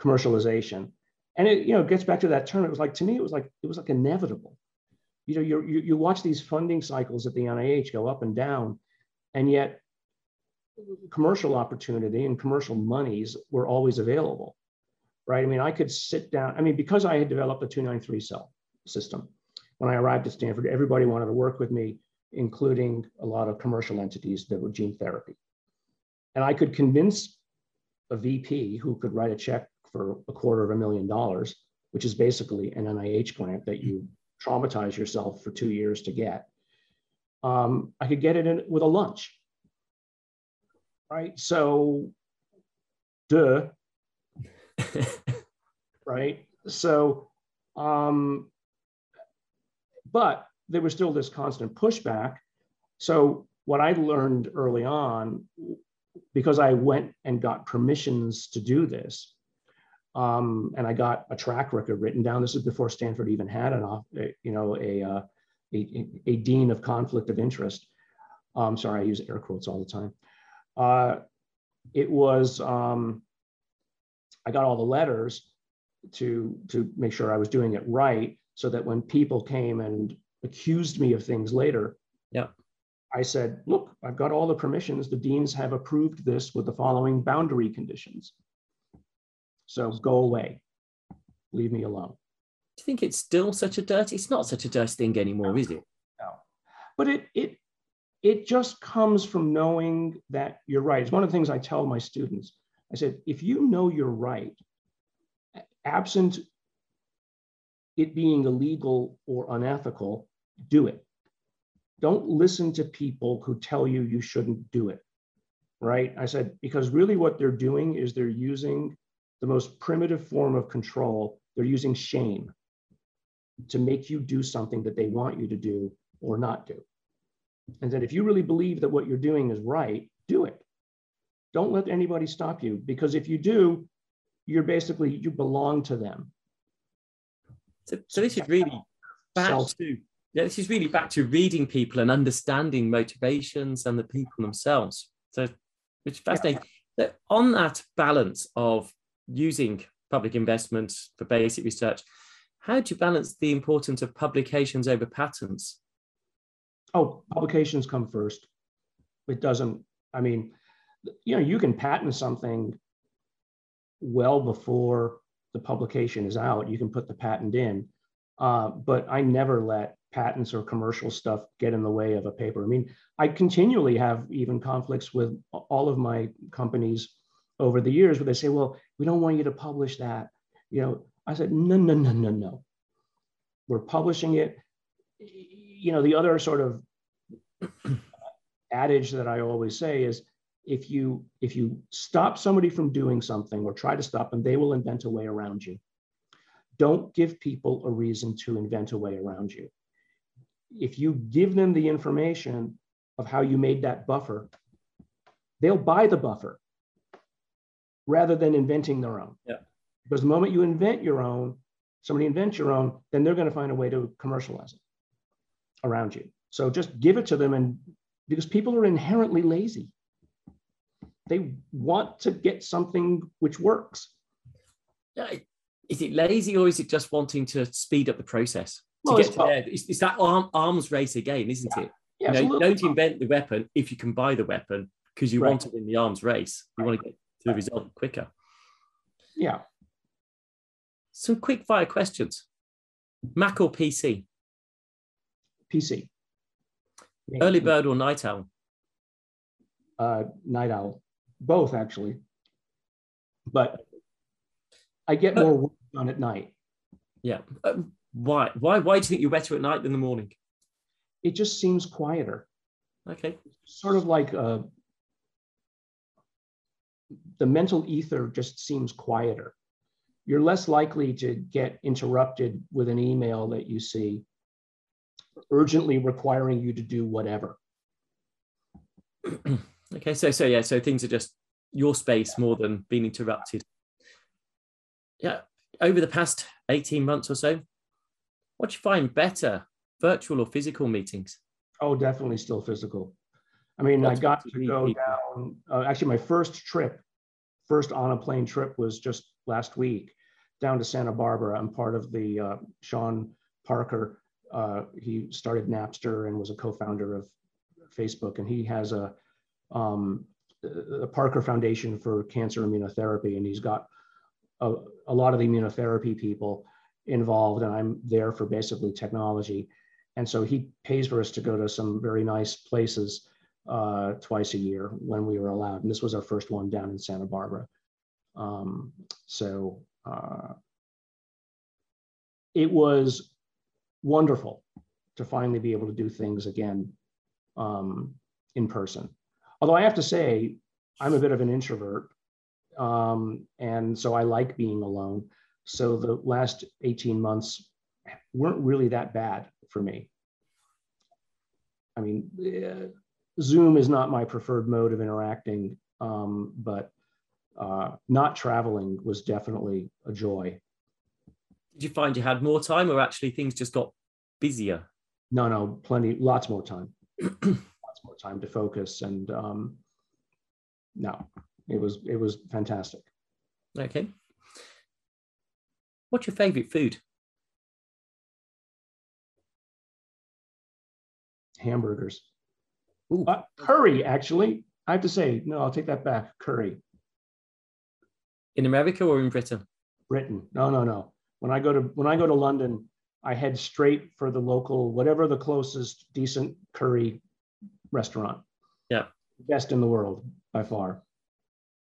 commercialization, and it you know gets back to that term. It was like to me, it was like it was like inevitable. You know, you you, you watch these funding cycles at the NIH go up and down, and yet commercial opportunity and commercial monies were always available, right? I mean, I could sit down. I mean, because I had developed a 293 cell system when I arrived at Stanford, everybody wanted to work with me, including a lot of commercial entities that were gene therapy. And I could convince a VP who could write a check for a quarter of a million dollars, which is basically an NIH grant that you traumatize yourself for two years to get. Um, I could get it in with a lunch, right? So, duh, *laughs* right? So, um, but there was still this constant pushback. So, what I learned early on, because I went and got permissions to do this, um, and I got a track record written down. This is before Stanford even had an, you know, a, uh, a, a, dean of conflict of interest. Um, sorry, I use air quotes all the time. Uh, it was, um, I got all the letters to, to make sure I was doing it right so that when people came and accused me of things later, yeah. I said, look, I've got all the permissions. The deans have approved this with the following boundary conditions. So go away. Leave me alone. Do you think it's still such a dirty? It's not such a dirty thing anymore, is it? No. But it it it just comes from knowing that you're right. It's one of the things I tell my students. I said, if you know you're right, absent it being illegal or unethical, do it. Don't listen to people who tell you you shouldn't do it. Right? I said, because really what they're doing is they're using the most primitive form of control. They're using shame to make you do something that they want you to do or not do. And that if you really believe that what you're doing is right, do it. Don't let anybody stop you because if you do, you're basically, you belong to them. So, so this is really back Self. to yeah, this is really back to reading people and understanding motivations and the people themselves. So, which is fascinating. Yeah. On that balance of using public investment for basic research, how do you balance the importance of publications over patents? Oh, publications come first. It doesn't, I mean, you know, you can patent something well before the publication is out. You can put the patent in. Uh, but I never let patents or commercial stuff get in the way of a paper. I mean, I continually have even conflicts with all of my companies over the years where they say, well, we don't want you to publish that. You know, I said, no, no, no, no, no. We're publishing it. You know, the other sort of *clears throat* adage that I always say is if you if you stop somebody from doing something or try to stop them, they will invent a way around you. Don't give people a reason to invent a way around you if you give them the information of how you made that buffer, they'll buy the buffer rather than inventing their own. Yeah. Because the moment you invent your own, somebody invents your own, then they're going to find a way to commercialize it around you. So just give it to them and because people are inherently lazy. They want to get something which works. Is it lazy or is it just wanting to speed up the process? to get to there. It's, it's that arm, arms race again, isn't yeah. it? Yeah, you know, don't invent the weapon if you can buy the weapon because you right. want it in the arms race. You right. want to get to the result quicker. Yeah. Some quick fire questions. Mac or PC? PC. Early bird or night owl? Uh, night owl. Both actually. But I get more work done at night. Yeah. Um, why? Why? Why do you think you're better at night than the morning? It just seems quieter. Okay. Sort of like uh, the mental ether just seems quieter. You're less likely to get interrupted with an email that you see urgently requiring you to do whatever. *clears throat* okay, so so yeah, so things are just your space more than being interrupted. Yeah, over the past 18 months or so, what do you find better, virtual or physical meetings? Oh, definitely still physical. I mean, Lots I got to to go people. down. Uh, actually, my first trip, first on a plane trip, was just last week down to Santa Barbara. I'm part of the uh, Sean Parker. Uh, he started Napster and was a co-founder of Facebook, and he has a um, Parker Foundation for Cancer Immunotherapy, and he's got a, a lot of the immunotherapy people involved, and I'm there for basically technology. And so he pays for us to go to some very nice places uh, twice a year when we were allowed. And this was our first one down in Santa Barbara. Um, so uh, it was wonderful to finally be able to do things again um, in person. Although I have to say, I'm a bit of an introvert. Um, and so I like being alone. So the last 18 months weren't really that bad for me. I mean, eh, Zoom is not my preferred mode of interacting, um, but uh, not traveling was definitely a joy. Did you find you had more time, or actually things just got busier? No, no, plenty, lots more time, *clears throat* lots more time to focus, and um, no, it was it was fantastic. Okay. What's your favorite food? Hamburgers, uh, curry. Actually, I have to say, no, I'll take that back. Curry, in America or in Britain? Britain. No, no, no. When I go to when I go to London, I head straight for the local, whatever the closest decent curry restaurant. Yeah. Best in the world by far.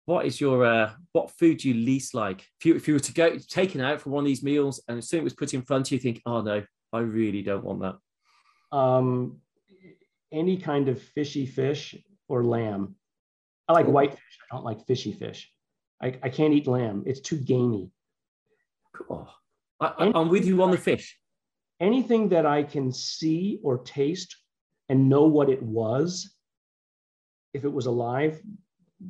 What is your uh, what food do you least like? If you if you were to go taken out for one of these meals and as soon as it was put in front of you, you think, oh no, I really don't want that. Um, any kind of fishy fish or lamb. I like white fish. I don't like fishy fish. I, I can't eat lamb. It's too gamey. Oh, I, I'm with you on the fish. Anything that I can see or taste and know what it was, if it was alive,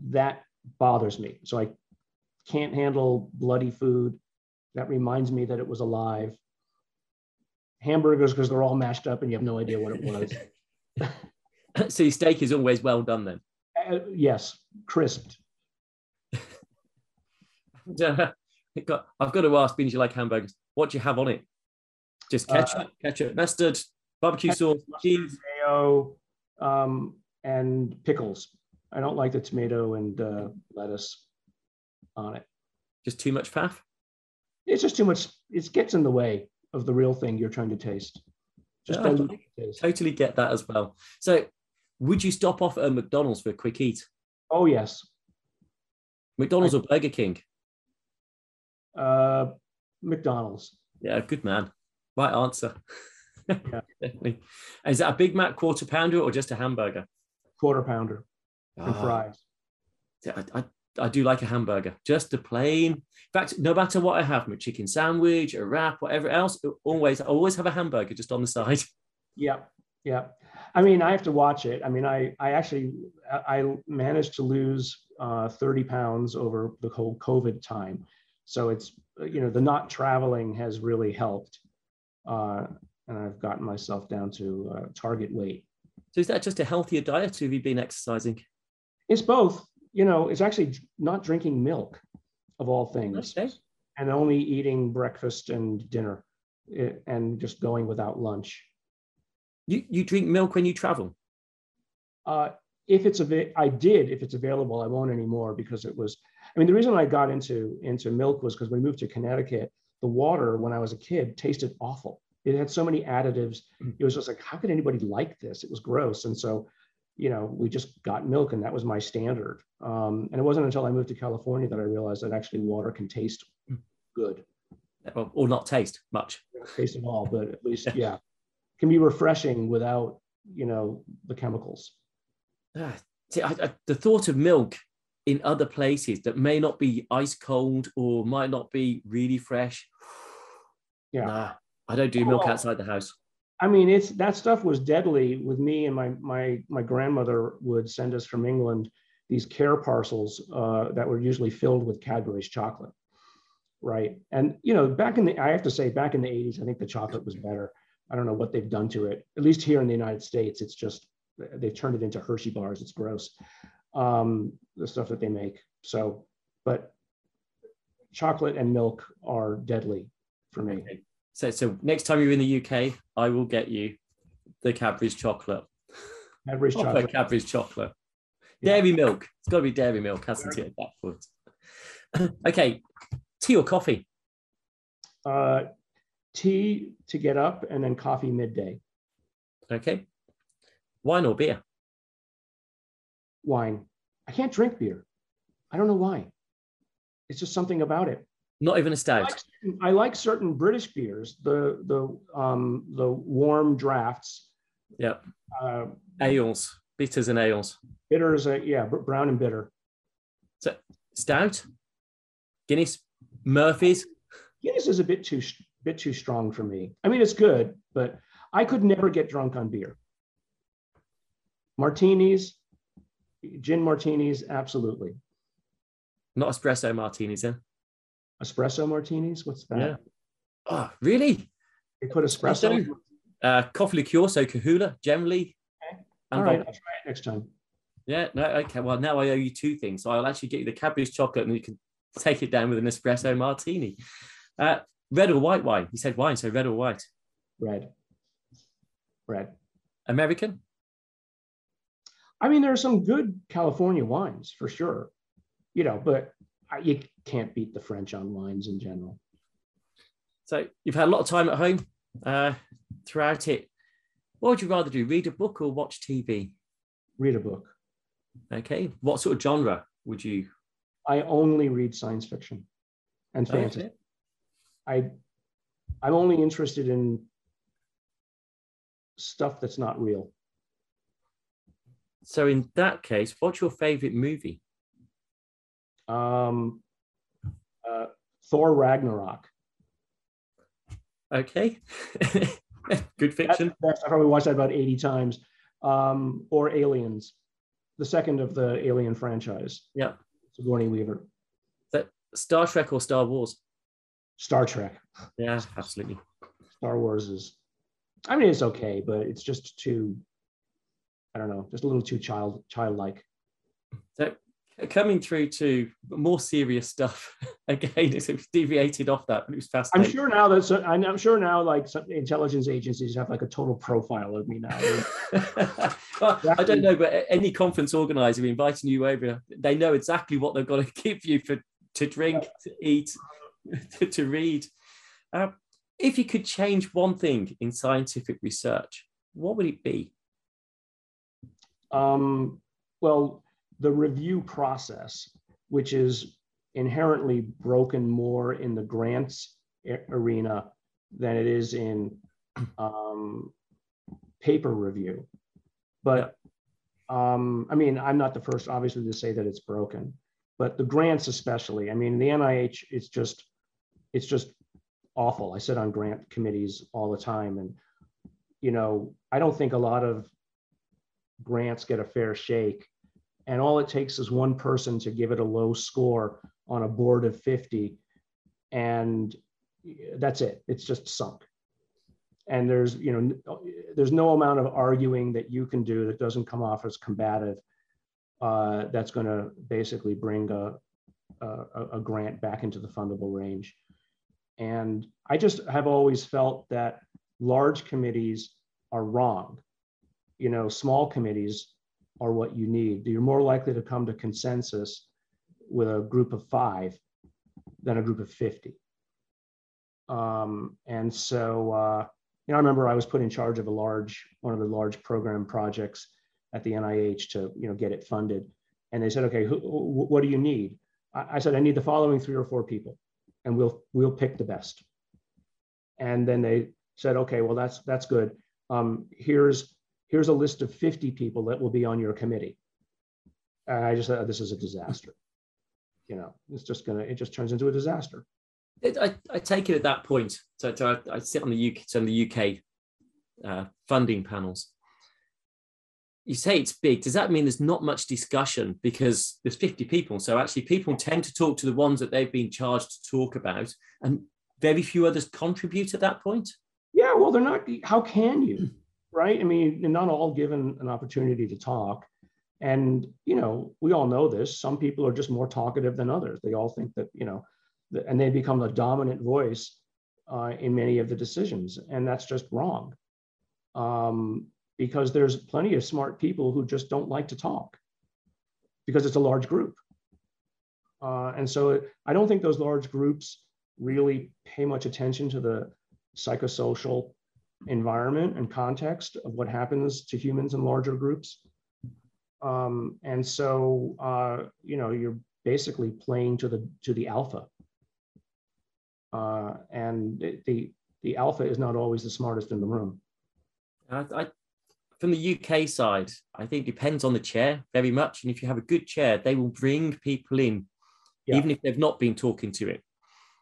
that bothers me. So I can't handle bloody food. That reminds me that it was alive. Hamburgers, because they're all mashed up and you have no idea what it *laughs* was. *laughs* so your steak is always well done then. Uh, yes, crisped. And, uh, I've got, I've got to ask, being you like hamburgers, what do you have on it? Just Uh, ketchup, ketchup, mustard, barbecue sauce, cheese. mayo, um, and pickles. I don't like the tomato and uh, lettuce on it. Just too much faff. It's just too much. It gets in the way of the real thing you're trying to taste. Just Yeah, I taste. Totally get that as well. So, would you stop off at a McDonald's for a quick eat? Oh yes, McDonald's or Burger King? uh, McDonald's. Yeah, good man. Right answer. Yeah. *laughs* Definitely. Is that a Big Mac quarter pounder or just a hamburger? quarter pounder and Ah, fries. I, I, I do like a hamburger, just a plain. In fact, no matter what I have, my chicken sandwich, a wrap, whatever else, always, I always have a hamburger just on the side. *laughs* Yeah, yeah. I mean, I have to watch it. I mean, I I actually I managed to lose uh, 30 pounds over the whole COVID time. So it's you know the not traveling has really helped, uh, and I've gotten myself down to uh, target weight. So is that just a healthier diet or have you been exercising? It's both. You know, it's actually not drinking milk, of all things, Okay. and only eating breakfast and dinner, eh, and just going without lunch. You, you drink milk when you travel? Uh, if it's a, I did. If it's available, I won't anymore because it was. I mean, the reason I got into into milk was because we moved to Connecticut, the water when I was a kid tasted awful. It had so many additives. Mm. It was just like, how could anybody like this? It was gross. And so, you know, we just got milk, and that was my standard. Um, and it wasn't until I moved to California that I realized that actually water can taste Mm. good, Or, or not taste much? taste at all, but at least *laughs* yeah, can be refreshing without you know the chemicals. Ah, see, I, I, the thought of milk in other places that may not be ice cold or might not be really fresh. *sighs* Yeah. Nah, I don't do milk outside the house. I mean, it's that stuff was deadly with me and my my my grandmother would send us from England these care parcels uh, that were usually filled with Cadbury's chocolate, right? And you know, back in the I have to say, back in the '80s, I think the chocolate was better. I don't know what they've done to it. At least here in the United States, it's just they've turned it into Hershey bars. It's gross, um, the stuff that they make. So, but chocolate and milk are deadly for me. Okay. So, so next time you're in the UK, I will get you the Cadbury's chocolate. Cadbury's Proper chocolate. Cadbury's chocolate. Yeah. Dairy milk. It's got to be dairy milk, hasn't it? At that point. *laughs* okay. Tea or coffee? Uh, tea to get up, and then coffee midday. Okay. Wine or beer? Wine. I can't drink beer. I don't know why. It's just something about it. Not even a stout. like, certain- I like certain British beers, the the um, the warm drafts, Yeah. uh, Ales, bitters and ales. bitters. Uh, yeah, br- brown and bitter. Stout? Guinness? Murphy's? Guinness is a bit too bit too strong for me. I mean, it's good, but I could never get drunk on beer. Martinis, gin martinis, absolutely. Not espresso martinis, then? Espresso martinis, what's that? Yeah. Oh, really? They put espresso. Uh, coffee liqueur, so Kahlúa, generally. Okay. And All right, I'll try it next time. Yeah, no, okay. Well, now I owe you two things. So I'll actually get you the Cadbury's chocolate and you can *laughs* take it down with an espresso martini. Uh, red or white wine? You said wine, so red or white? Red. Red. American? I mean, there are some good California wines for sure, you know, but you can't beat the French on wines in general. So you've had a lot of time at home uh, throughout it. What would you rather do? Read a book or watch TV? Read a book. Okay. What sort of genre would you? I only read science fiction and fantasy. Okay. I, I'm only interested in stuff that's not real. So in that case, what's your favorite movie? Um, uh, Thor Ragnarok. Okay. *laughs* Good fiction. best. I probably watched that about 80 times. Um, or Aliens, the second of the Alien franchise. Yeah. Sigourney Weaver. Star Trek or Star Wars? Star Trek. Yeah, absolutely. Star Wars is, I mean, it's okay, but it's just too, I don't know, just a little too child childlike. So coming through to more serious stuff *laughs* again, it's deviated off that, but it was fast. I'm sure now that so- I'm sure now like some intelligence agencies have like a total profile of me now. *laughs* well, I don't know, but any conference organizer inviting you over, they know exactly what they've got to *laughs* give you for to drink, to eat, to, to read. Uh, if you could change one thing in scientific research, what would it be? Um, well, the review process, which is inherently broken more in the grants arena than it is in um, paper review. But um, I mean, I'm not the first, obviously, to say that it's broken, but the grants, especially. I mean, the NIH, it's just, it's just awful. I sit on grant committees all the time, and you know, I don't think a lot of grants get a fair shake. And all it takes is one person to give it a low score on a board of 50. And that's it. It's just sunk. And there's, you know, there's no amount of arguing that you can do that doesn't come off as combative. Uh, that's going to basically bring a, a, a grant back into the fundable range. And I just have always felt that large committees are wrong you know, small committees are what you need. You're more likely to come to consensus with a group of five than a group of 50. Um, and so, uh, you know, I remember I was put in charge of a large, one of the large program projects at the NIH to, you know, get it funded. And they said, okay, who, wh- what do you need? I, I said, I need the following three or four people and we'll, we'll pick the best. And then they said, okay, well, that's, that's good. Um, here's, here's a list of 50 people that will be on your committee. And I just said, this is a disaster. You know, it's just gonna, it just turns into a disaster. It- I, I take it at that point. So, so I, I sit on the UK, so on the UK uh, funding panels. You say it's big. Does that mean there's not much discussion because there's 50 people? So actually, people tend to talk to the ones that they've been charged to talk about, and very few others contribute at that point. Yeah, well, they're not. How can you, right? I mean, they're not all given an opportunity to talk. And you know, we all know this. Some people are just more talkative than others. They all think that you know, and they become the dominant voice uh, in many of the decisions, and that's just wrong. Um, because there's plenty of smart people who just don't like to talk because it's a large group. Uh, and so I don't think those large groups really pay much attention to the psychosocial environment and context of what happens to humans in larger groups. Um, and so, uh, you know, you're basically playing to the to the alpha. Uh, and the the alpha is not always the smartest in the room. I, I, from the UK side, I think it depends on the chair very much. And if you have a good chair, they will bring people in, yeah. even if they've not been talking to it.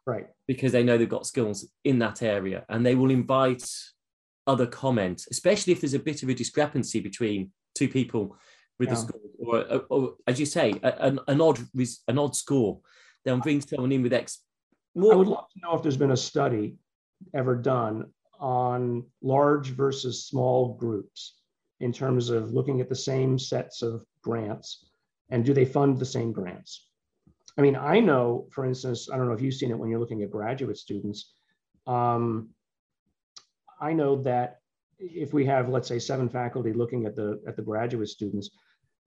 Right. Because they know they've got skills in that area and they will invite other comment, especially if there's a bit of a discrepancy between two people with yeah. a score, or, or, or, as you say, an, an odd an odd score. They'll bring someone in with X. More. I would love to know if there's been a study ever done on large versus small groups in terms of looking at the same sets of grants and do they fund the same grants? I mean, I know, for instance, I don't know if you've seen it when you're looking at graduate students. Um, I know that if we have, let's say, seven faculty looking at the at the graduate students,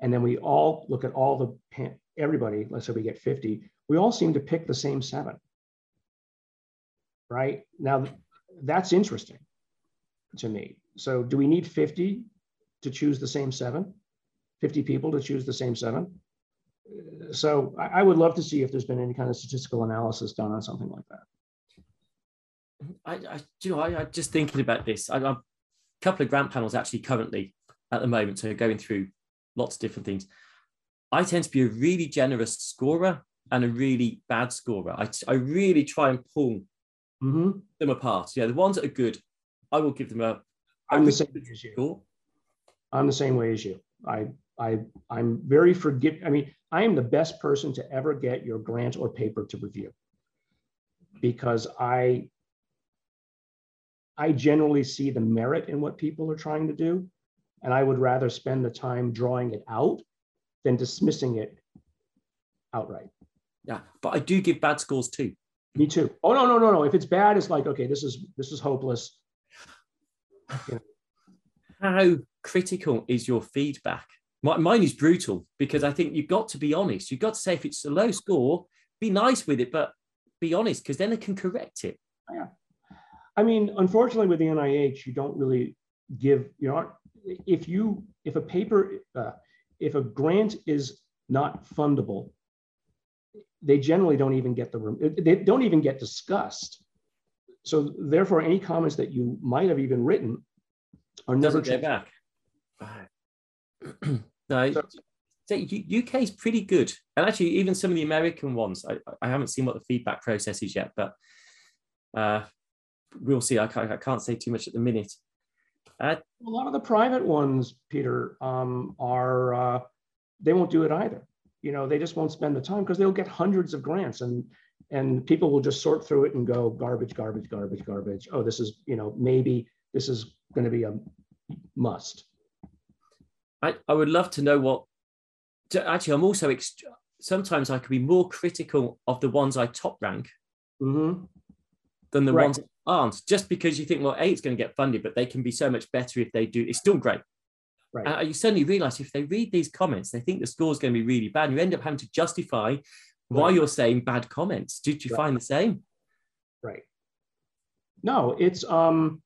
and then we all look at all the everybody, let's say we get 50, we all seem to pick the same seven. Right now, that's interesting to me. So, do we need 50 to choose the same seven? 50 people to choose the same seven? so I, I, would love to see if there's been any kind of statistical analysis done on something like that. I, I you know, I, I just thinking about this. I, am a couple of grant panels actually currently at the moment, so going through lots of different things. I tend to be a really generous scorer and a really bad scorer. I, I really try and pull mm-hmm. them apart. Yeah, the ones that are good, I will give them a. I'm the same as you. Score. I'm the same way as you. I I I'm very forgive. I mean, I am the best person to ever get your grant or paper to review because I I generally see the merit in what people are trying to do. And I would rather spend the time drawing it out than dismissing it outright. Yeah, but I do give bad scores too. Me too. Oh no, no, no, no. If it's bad, it's like, okay, this is this is hopeless. You know. How critical is your feedback? My, mine is brutal because I think you've got to be honest. You've got to say if it's a low score, be nice with it, but be honest because then they can correct it. Yeah. I mean, unfortunately, with the NIH, you don't really give, you know, if you, if a paper, uh, if a grant is not fundable, they generally don't even get the, room, they don't even get discussed. So therefore, any comments that you might have even written are never get back. *clears throat* no, so, UK is pretty good, and actually, even some of the American ones, I, I haven't seen what the feedback process is yet, but uh, we'll see. I can't, I can't say too much at the minute. Uh, a lot of the private ones, Peter, um, are uh, they won't do it either. You know, they just won't spend the time because they'll get hundreds of grants, and and people will just sort through it and go garbage, garbage, garbage, garbage. Oh, this is you know maybe this is going to be a must. I, I would love to know what. Actually, I'm also ext- sometimes I could be more critical of the ones I top rank mm-hmm. Than the right. ones that aren't. Just because you think, well, A, it's going to get funded, but they can be so much better if they do. It's still great. Right. Uh, you suddenly realize if they read these comments, they think the score is going to be really bad. And you end up having to justify why you're saying bad comments. Did you right. find the same? Right. No, it's um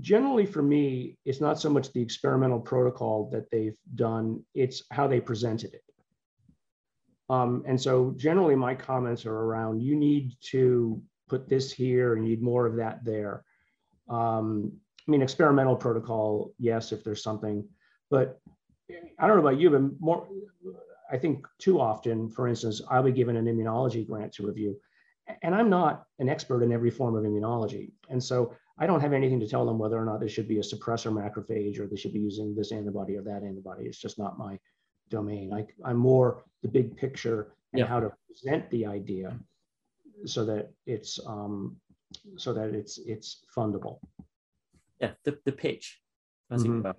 generally for me, it's not so much the experimental protocol that they've done, it's how they presented it. Um, and so generally my comments are around, you need to put this here and you need more of that there. Um, I mean, experimental protocol, yes, if there's something, but I don't know about you, but more, I think too often, for instance, I'll be given an immunology grant to review, and I'm not an expert in every form of immunology. And so I don't have anything to tell them whether or not they should be a suppressor macrophage or they should be using this antibody or that antibody. It's just not my domain. I, am more the big picture and yeah. how to present the idea. so that it's um, so that it's it's fundable. Yeah, the, the pitch. As mm-hmm.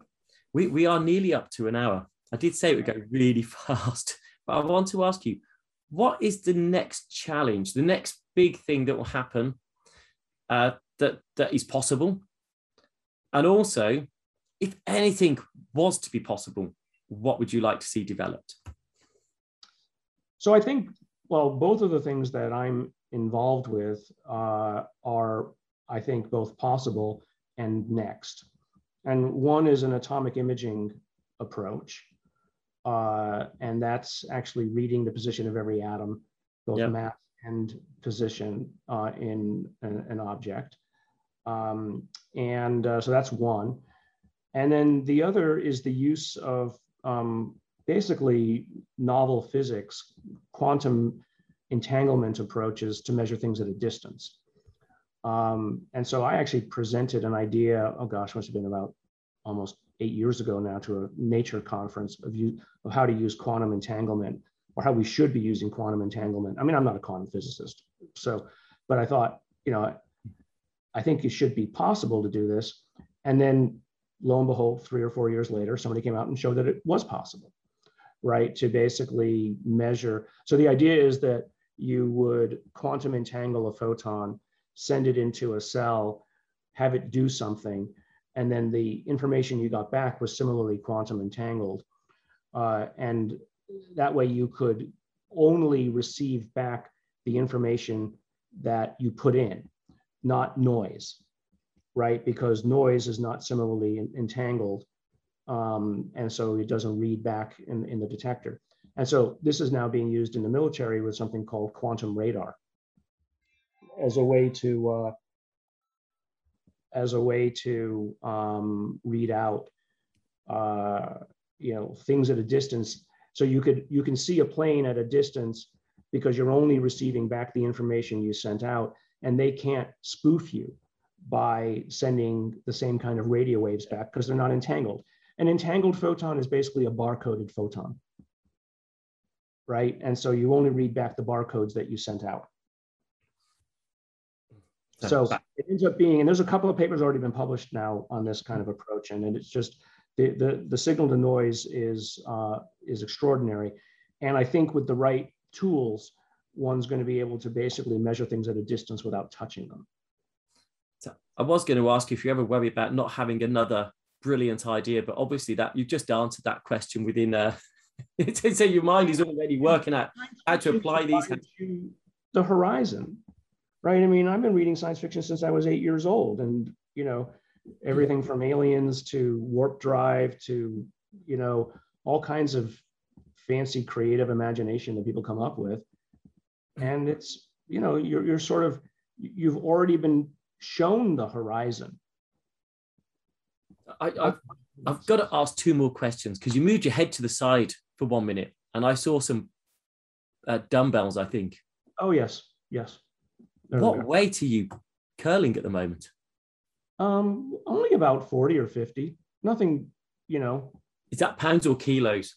We we are nearly up to an hour. I did say it would go really *laughs* fast, but I want to ask you, what is the next challenge, the next big thing that will happen uh, that that is possible, and also, if anything was to be possible, what would you like to see developed? So I think, well, both of the things that I'm involved with uh, are, I think, both possible and next. And one is an atomic imaging approach. Uh, and that's actually reading the position of every atom, both yep. mass and position uh, in an, an object. Um, and uh, so that's one. And then the other is the use of um, basically novel physics, quantum entanglement approaches to measure things at a distance. Um, and so I actually presented an idea, oh gosh, must have been about almost eight years ago now to a nature conference of, you, of how to use quantum entanglement or how we should be using quantum entanglement. I mean, I'm not a quantum physicist, so, but I thought, you know, I think it should be possible to do this. And then lo and behold, three or four years later, somebody came out and showed that it was possible, right? To basically measure. So the idea is that you would quantum entangle a photon, send it into a cell, have it do something, and then the information you got back was similarly quantum entangled. Uh, and that way you could only receive back the information that you put in, not noise right? Because noise is not similarly entangled. Um, and so it doesn't read back in, in the detector. And so this is now being used in the military with something called quantum radar as a way to uh, as a way to um, read out uh, you know things at a distance. So you could you can see a plane at a distance because you're only receiving back the information you sent out, and they can't spoof you by sending the same kind of radio waves back because they're not entangled. An entangled photon is basically a barcoded photon, right? And so you only read back the barcodes that you sent out. So it ends up being, and there's a couple of papers already been published now on this kind of approach, and it's just the the, the signal to noise is uh, is extraordinary, and I think with the right tools, one's going to be able to basically measure things at a distance without touching them. I was going to ask you if you ever worry about not having another brilliant idea, but obviously that you just answered that question within. Uh, *laughs* so your mind is already working out how to apply these. To the horizon, right? I mean, I've been reading science fiction since I was eight years old, and you know, everything from aliens to warp drive to you know all kinds of fancy creative imagination that people come up with, and it's you know you're you're sort of you've already been shown the horizon. I, have I've got to ask two more questions because you moved your head to the side for one minute and I saw some uh, dumbbells, I think. Oh, yes. Yes. There what weight are you curling at the moment? Um, only about 40 or 50. Nothing, you know. Is that pounds or kilos?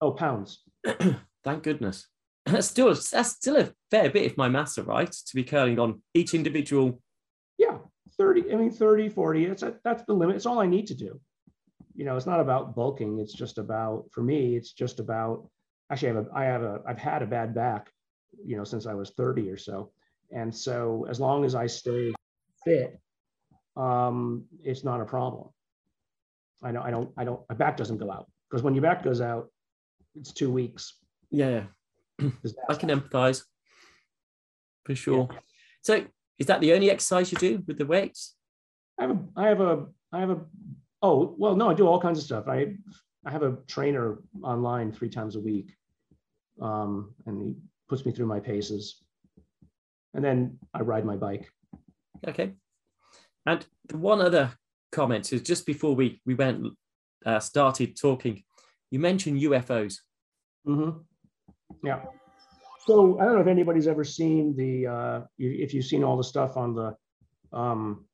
Oh, pounds. *clears throat* Thank goodness. *clears throat* That's still that's still a fair bit if my maths are right to be curling on each individual yeah 30 i mean 30 40 it's a, that's the limit it's all i need to do. You know it's not about bulking it's just about for me it's just about actually i have a i have a i've had a bad back you know since i was 30 or so. And so as long as i stay fit um it's not a problem. I know i don't i don't my back doesn't go out because when your back goes out it's two weeks. Yeah i can empathize. For sure. Yeah. so is that the only exercise you do with the weights? I have a, I have a, I have a, oh, well, no, I do all kinds of stuff. I, I have a trainer online three times a week. Um, and he puts me through my paces. And then I ride my bike. Okay. And one other comment is just before we, we went, uh, started talking, you mentioned UFOs. Mm-hmm. Yeah. So I don't know if anybody's ever seen the, uh, if you've seen all the stuff on the, um,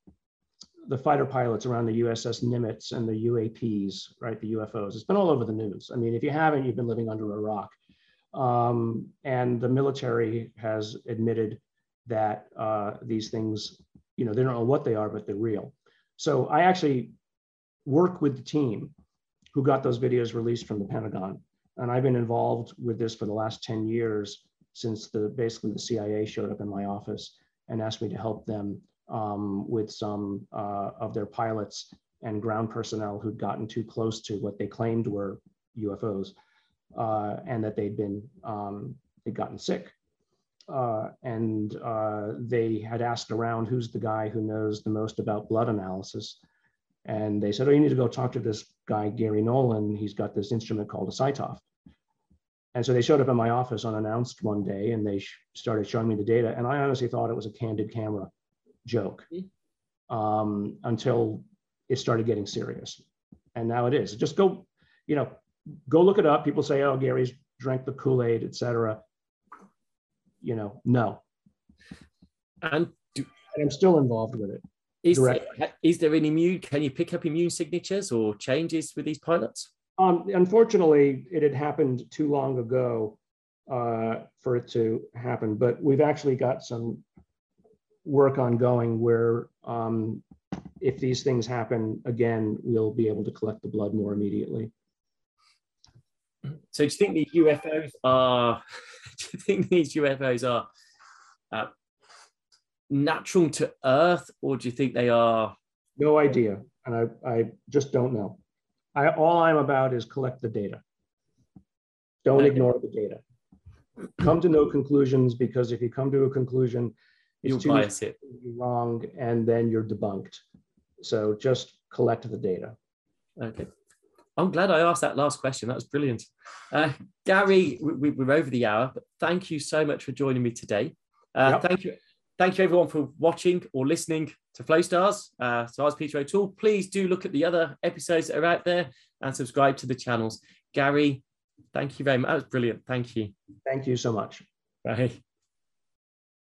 the fighter pilots around the USS Nimitz and the UAPs, right? The UFOs. It's been all over the news. I mean, if you haven't, you've been living under a rock. Um, and the military has admitted that uh, these things, you know, they don't know what they are, but they're real. So I actually work with the team who got those videos released from the Pentagon. And I've been involved with this for the last 10 years since the basically the CIA showed up in my office and asked me to help them um, with some uh, of their pilots and ground personnel who'd gotten too close to what they claimed were UFOs uh, and that they'd been um, they'd gotten sick. Uh, and uh, they had asked around who's the guy who knows the most about blood analysis. And they said, oh, you need to go talk to this guy, Garry Nolan. He's got this instrument called a CyTOF. And so they showed up in my office unannounced one day and they sh- started showing me the data. And I honestly thought it was a candid camera joke um, until it started getting serious. And now it is. Just go, you know, go look it up. People say, oh, Garry's drank the Kool-Aid, et cetera. You know, no. And, do, and I'm still involved with it. Is there, is there any immune? Can you pick up immune signatures or changes with these pilots? Um, unfortunately, it had happened too long ago uh, for it to happen, but we've actually got some work ongoing where um, if these things happen again, we'll be able to collect the blood more immediately. So do you think the UFOs are, *laughs* do you think these UFOs are uh, natural to Earth or do you think they are? No idea. And I, I just don't know. I, all I'm about is collect the data. Don't okay. ignore the data. Come to no conclusions because if you come to a conclusion, you bias it. wrong and then you're debunked. So just collect the data. Okay. I'm glad I asked that last question. That was brilliant. Uh, Garry, we, are over the hour, but thank you so much for joining me today. Uh, yep. Thank you. Thank you everyone for watching or listening to Flowstars. Uh, so I was Peter O'Toole. Please do look at the other episodes that are out there and subscribe to the channels. Garry, thank you very much. That was brilliant. Thank you. Thank you so much. Bye.